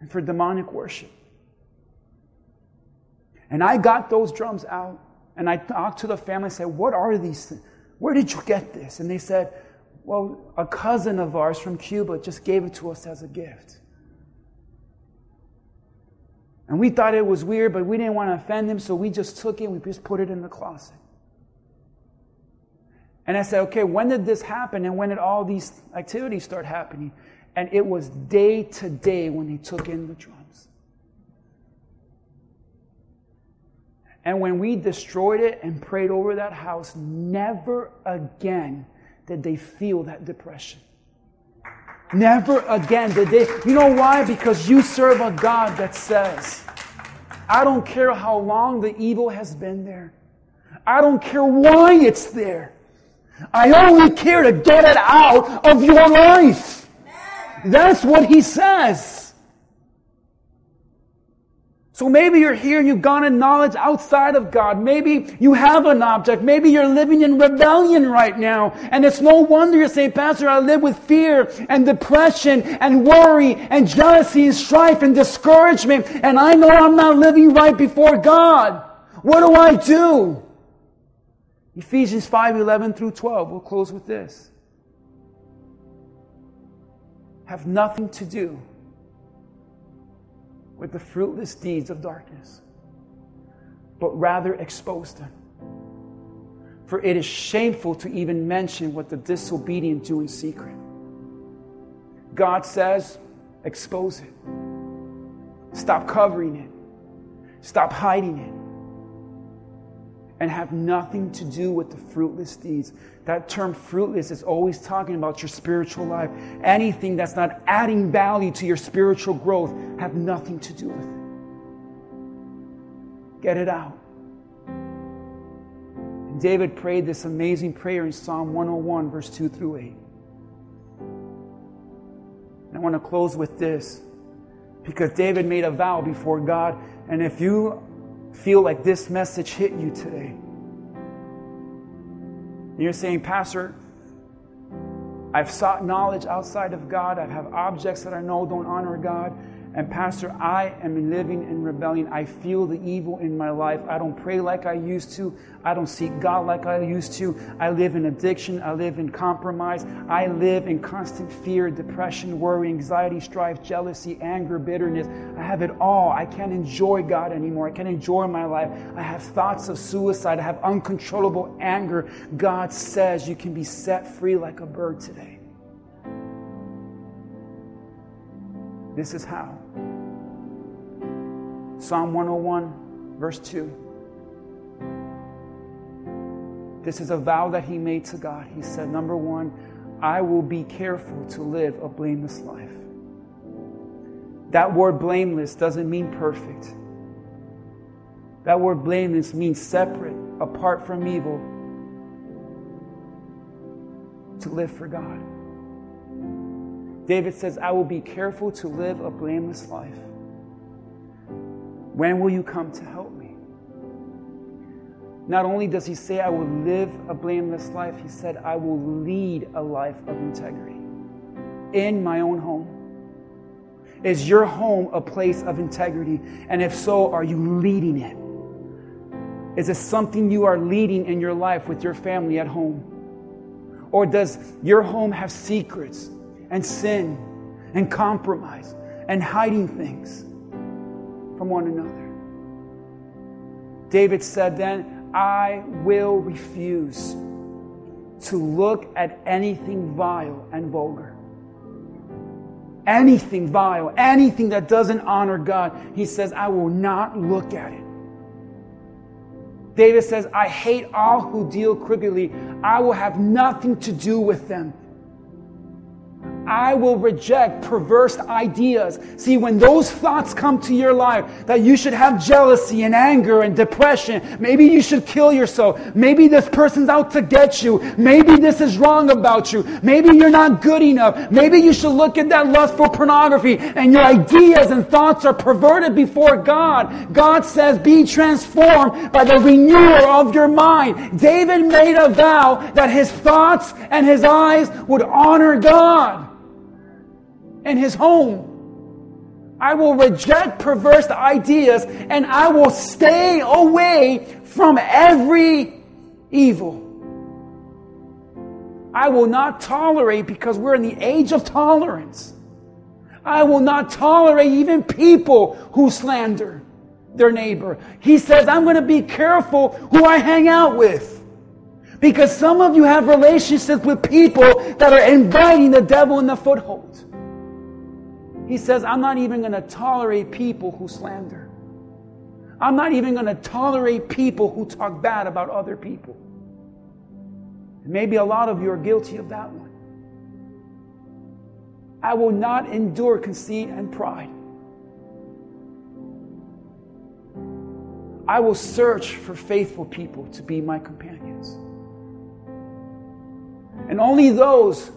and for demonic worship. And I got those drums out and I talked to the family and said, What are these things? Where did you get this? And they said, Well, a cousin of ours from Cuba just gave it to us as a gift. And we thought it was weird, but we didn't want to offend him, so we just took it and we just put it in the closet. And I said, okay, when did this happen? And when did all these activities start happening? And it was day to day when they took in the drums. And when we destroyed it and prayed over that house, never again did they feel that depression. Never again did they. You know why? Because you serve a God that says, I don't care how long the evil has been there. I don't care why it's there. I only care to get it out of your life. That's what he says. So maybe you're here and you've gone in knowledge outside of God. Maybe you have an object. Maybe you're living in rebellion right now. And it's no wonder you're saying, Pastor, I live with fear and depression and worry and jealousy and strife and discouragement. And I know I'm not living right before God. What do I do? Ephesians 5 11 through 12. We'll close with this. Have nothing to do with the fruitless deeds of darkness, but rather expose them. For it is shameful to even mention what the disobedient do in secret. God says, expose it. Stop covering it. Stop hiding it and have nothing to do with the fruitless deeds. That term fruitless is always talking about your spiritual life. Anything that's not adding value to your spiritual growth, have nothing to do with it. Get it out. And David prayed this amazing prayer in Psalm 101, verse 2 through 8. And I want to close with this because David made a vow before God. And if you feel like this message hit you today. And you're saying, Pastor, I've sought knowledge outside of God. I have objects that I know don't honor God. And, Pastor, I am living in rebellion. I feel the evil in my life. I don't pray like I used to. I don't seek God like I used to. I live in addiction. I live in compromise. I live in constant fear, depression, worry, anxiety, strife, jealousy, anger, bitterness. I have it all. I can't enjoy God anymore. I can't enjoy my life. I have thoughts of suicide. I have uncontrollable anger. God says you can be set free like a bird today. This is how. Psalm 101, verse 2. This is a vow that he made to God. He said, Number one, I will be careful to live a blameless life. That word blameless doesn't mean perfect. That word blameless means separate, apart from evil, to live for God. David says, I will be careful to live a blameless life. When will you come to help me? Not only does he say, I will live a blameless life, he said, I will lead a life of integrity in my own home. Is your home a place of integrity? And if so, are you leading it? Is it something you are leading in your life with your family at home? Or does your home have secrets and sin and compromise and hiding things from one another. David said then, I will refuse to look at anything vile and vulgar. Anything vile, anything that doesn't honor God, he says, I will not look at it. David says, I hate all who deal crookedly. I will have nothing to do with them. I will reject perverse ideas. See, when those thoughts come to your life that you should have jealousy and anger and depression, maybe you should kill yourself. Maybe this person's out to get you. Maybe this is wrong about you. Maybe you're not good enough. Maybe you should look at that lust for pornography and your ideas and thoughts are perverted before God. God says, be transformed by the renewal of your mind. David made a vow that his thoughts and his eyes would honor God and his home. I will reject perverse ideas and I will stay away from every evil. I will not tolerate because we're in the age of tolerance. I will not tolerate even people who slander their neighbor. He says, I'm going to be careful who I hang out with. Because some of you have relationships with people that are inviting the devil in the foothold. He says, I'm not even going to tolerate people who slander. I'm not even going to tolerate people who talk bad about other people. maybe a lot of you are guilty of that one. I will not endure conceit and pride. I will search for faithful people to be my companions. And only those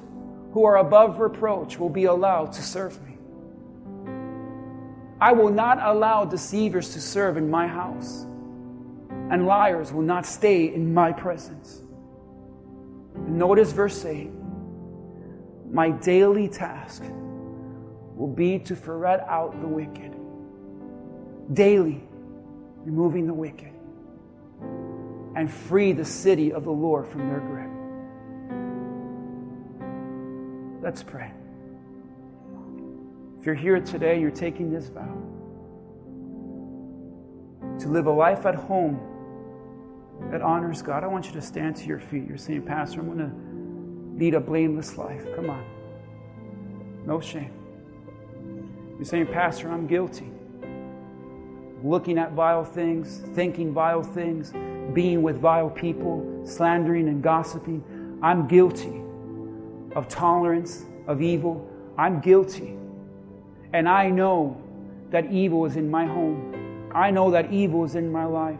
who are above reproach will be allowed to serve me. I will not allow deceivers to serve in my house, and liars will not stay in my presence. Notice verse 8 My daily task will be to ferret out the wicked, daily removing the wicked, and free the city of the Lord from their grip. Let's pray. If you're here today, you're taking this vow to live a life at home that honors God. I want you to stand to your feet. You're saying, Pastor, I'm going to lead a blameless life. Come on. No shame. You're saying, Pastor, I'm guilty. Looking at vile things, thinking vile things, being with vile people, slandering and gossiping. I'm guilty of tolerance, of evil. I'm guilty. And I know that evil is in my home. I know that evil is in my life.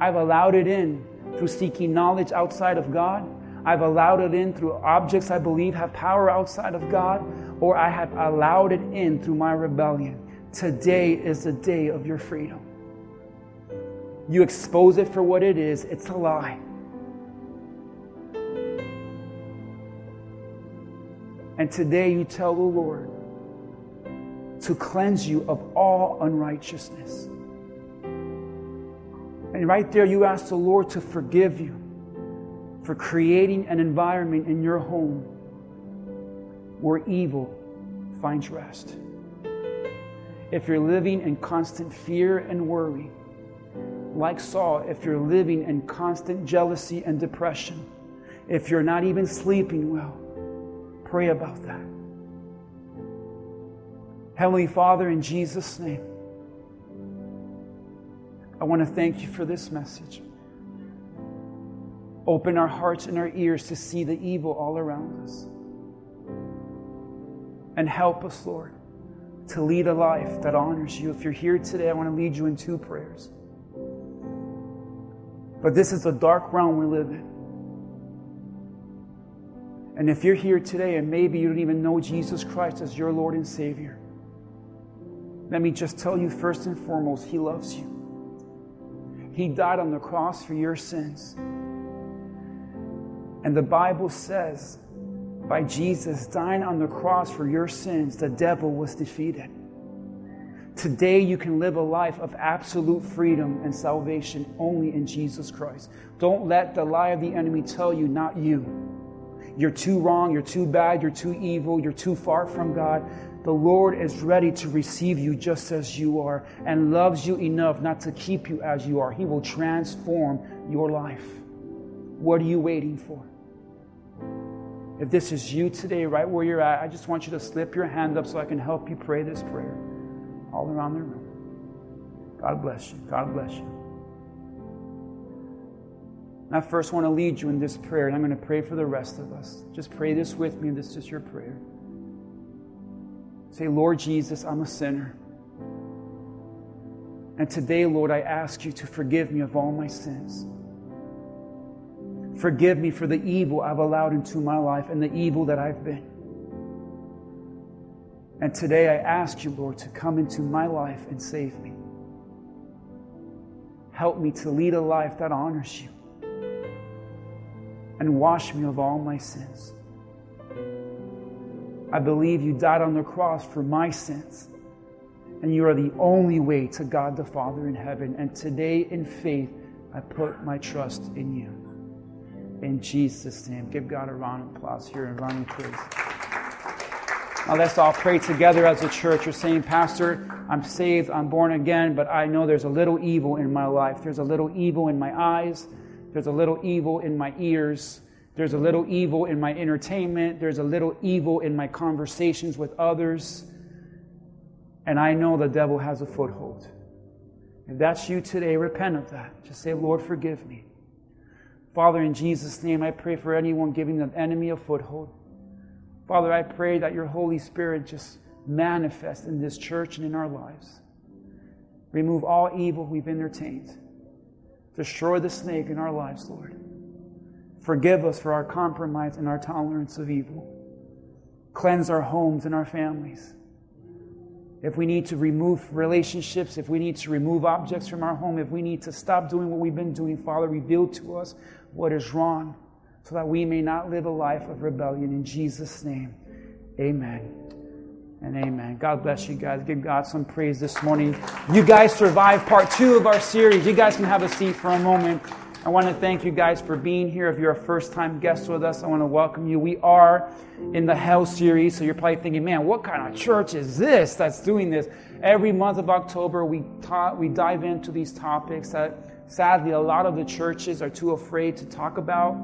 I've allowed it in through seeking knowledge outside of God. I've allowed it in through objects I believe have power outside of God, or I have allowed it in through my rebellion. Today is the day of your freedom. You expose it for what it is, it's a lie. And today you tell the Lord, to cleanse you of all unrighteousness. And right there, you ask the Lord to forgive you for creating an environment in your home where evil finds rest. If you're living in constant fear and worry, like Saul, if you're living in constant jealousy and depression, if you're not even sleeping well, pray about that. Heavenly Father, in Jesus' name, I want to thank you for this message. Open our hearts and our ears to see the evil all around us. And help us, Lord, to lead a life that honors you. If you're here today, I want to lead you in two prayers. But this is a dark realm we live in. And if you're here today and maybe you don't even know Jesus Christ as your Lord and Savior, let me just tell you first and foremost, He loves you. He died on the cross for your sins. And the Bible says, by Jesus dying on the cross for your sins, the devil was defeated. Today, you can live a life of absolute freedom and salvation only in Jesus Christ. Don't let the lie of the enemy tell you, not you. You're too wrong, you're too bad, you're too evil, you're too far from God the Lord is ready to receive you just as you are and loves you enough not to keep you as you are. He will transform your life. What are you waiting for? If this is you today, right where you're at, I just want you to slip your hand up so I can help you pray this prayer all around the room. God bless you. God bless you. I first want to lead you in this prayer, and I'm going to pray for the rest of us. Just pray this with me, and this is your prayer. Say, Lord Jesus, I'm a sinner. And today, Lord, I ask you to forgive me of all my sins. Forgive me for the evil I've allowed into my life and the evil that I've been. And today I ask you, Lord, to come into my life and save me. Help me to lead a life that honors you and wash me of all my sins. I believe you died on the cross for my sins, and you are the only way to God the Father in heaven. And today, in faith, I put my trust in you. In Jesus' name, give God a round of applause here and round of praise. Now let's all pray together as a church. You're saying, Pastor, I'm saved, I'm born again, but I know there's a little evil in my life. There's a little evil in my eyes. There's a little evil in my ears. There's a little evil in my entertainment. There's a little evil in my conversations with others. And I know the devil has a foothold. If that's you today, repent of that. Just say, Lord, forgive me. Father, in Jesus' name, I pray for anyone giving the enemy a foothold. Father, I pray that your Holy Spirit just manifest in this church and in our lives. Remove all evil we've entertained. Destroy the snake in our lives, Lord. Forgive us for our compromise and our tolerance of evil. Cleanse our homes and our families. If we need to remove relationships, if we need to remove objects from our home, if we need to stop doing what we've been doing, Father, reveal to us what is wrong so that we may not live a life of rebellion. In Jesus' name, amen and amen. God bless you guys. Give God some praise this morning. You guys survived part two of our series. You guys can have a seat for a moment. I want to thank you guys for being here. If you're a first time guest with us, I want to welcome you. We are in the Hell series, so you're probably thinking, man, what kind of church is this that's doing this? Every month of October, we, ta- we dive into these topics that sadly a lot of the churches are too afraid to talk about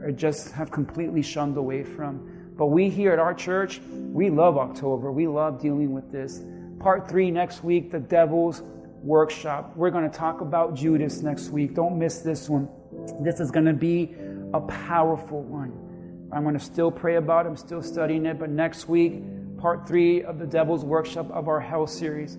or just have completely shunned away from. But we here at our church, we love October. We love dealing with this. Part three next week, the devil's workshop. We're going to talk about Judas next week. Don't miss this one. This is going to be a powerful one. I'm going to still pray about it. I'm still studying it. But next week, part three of the Devil's Workshop of our Hell series.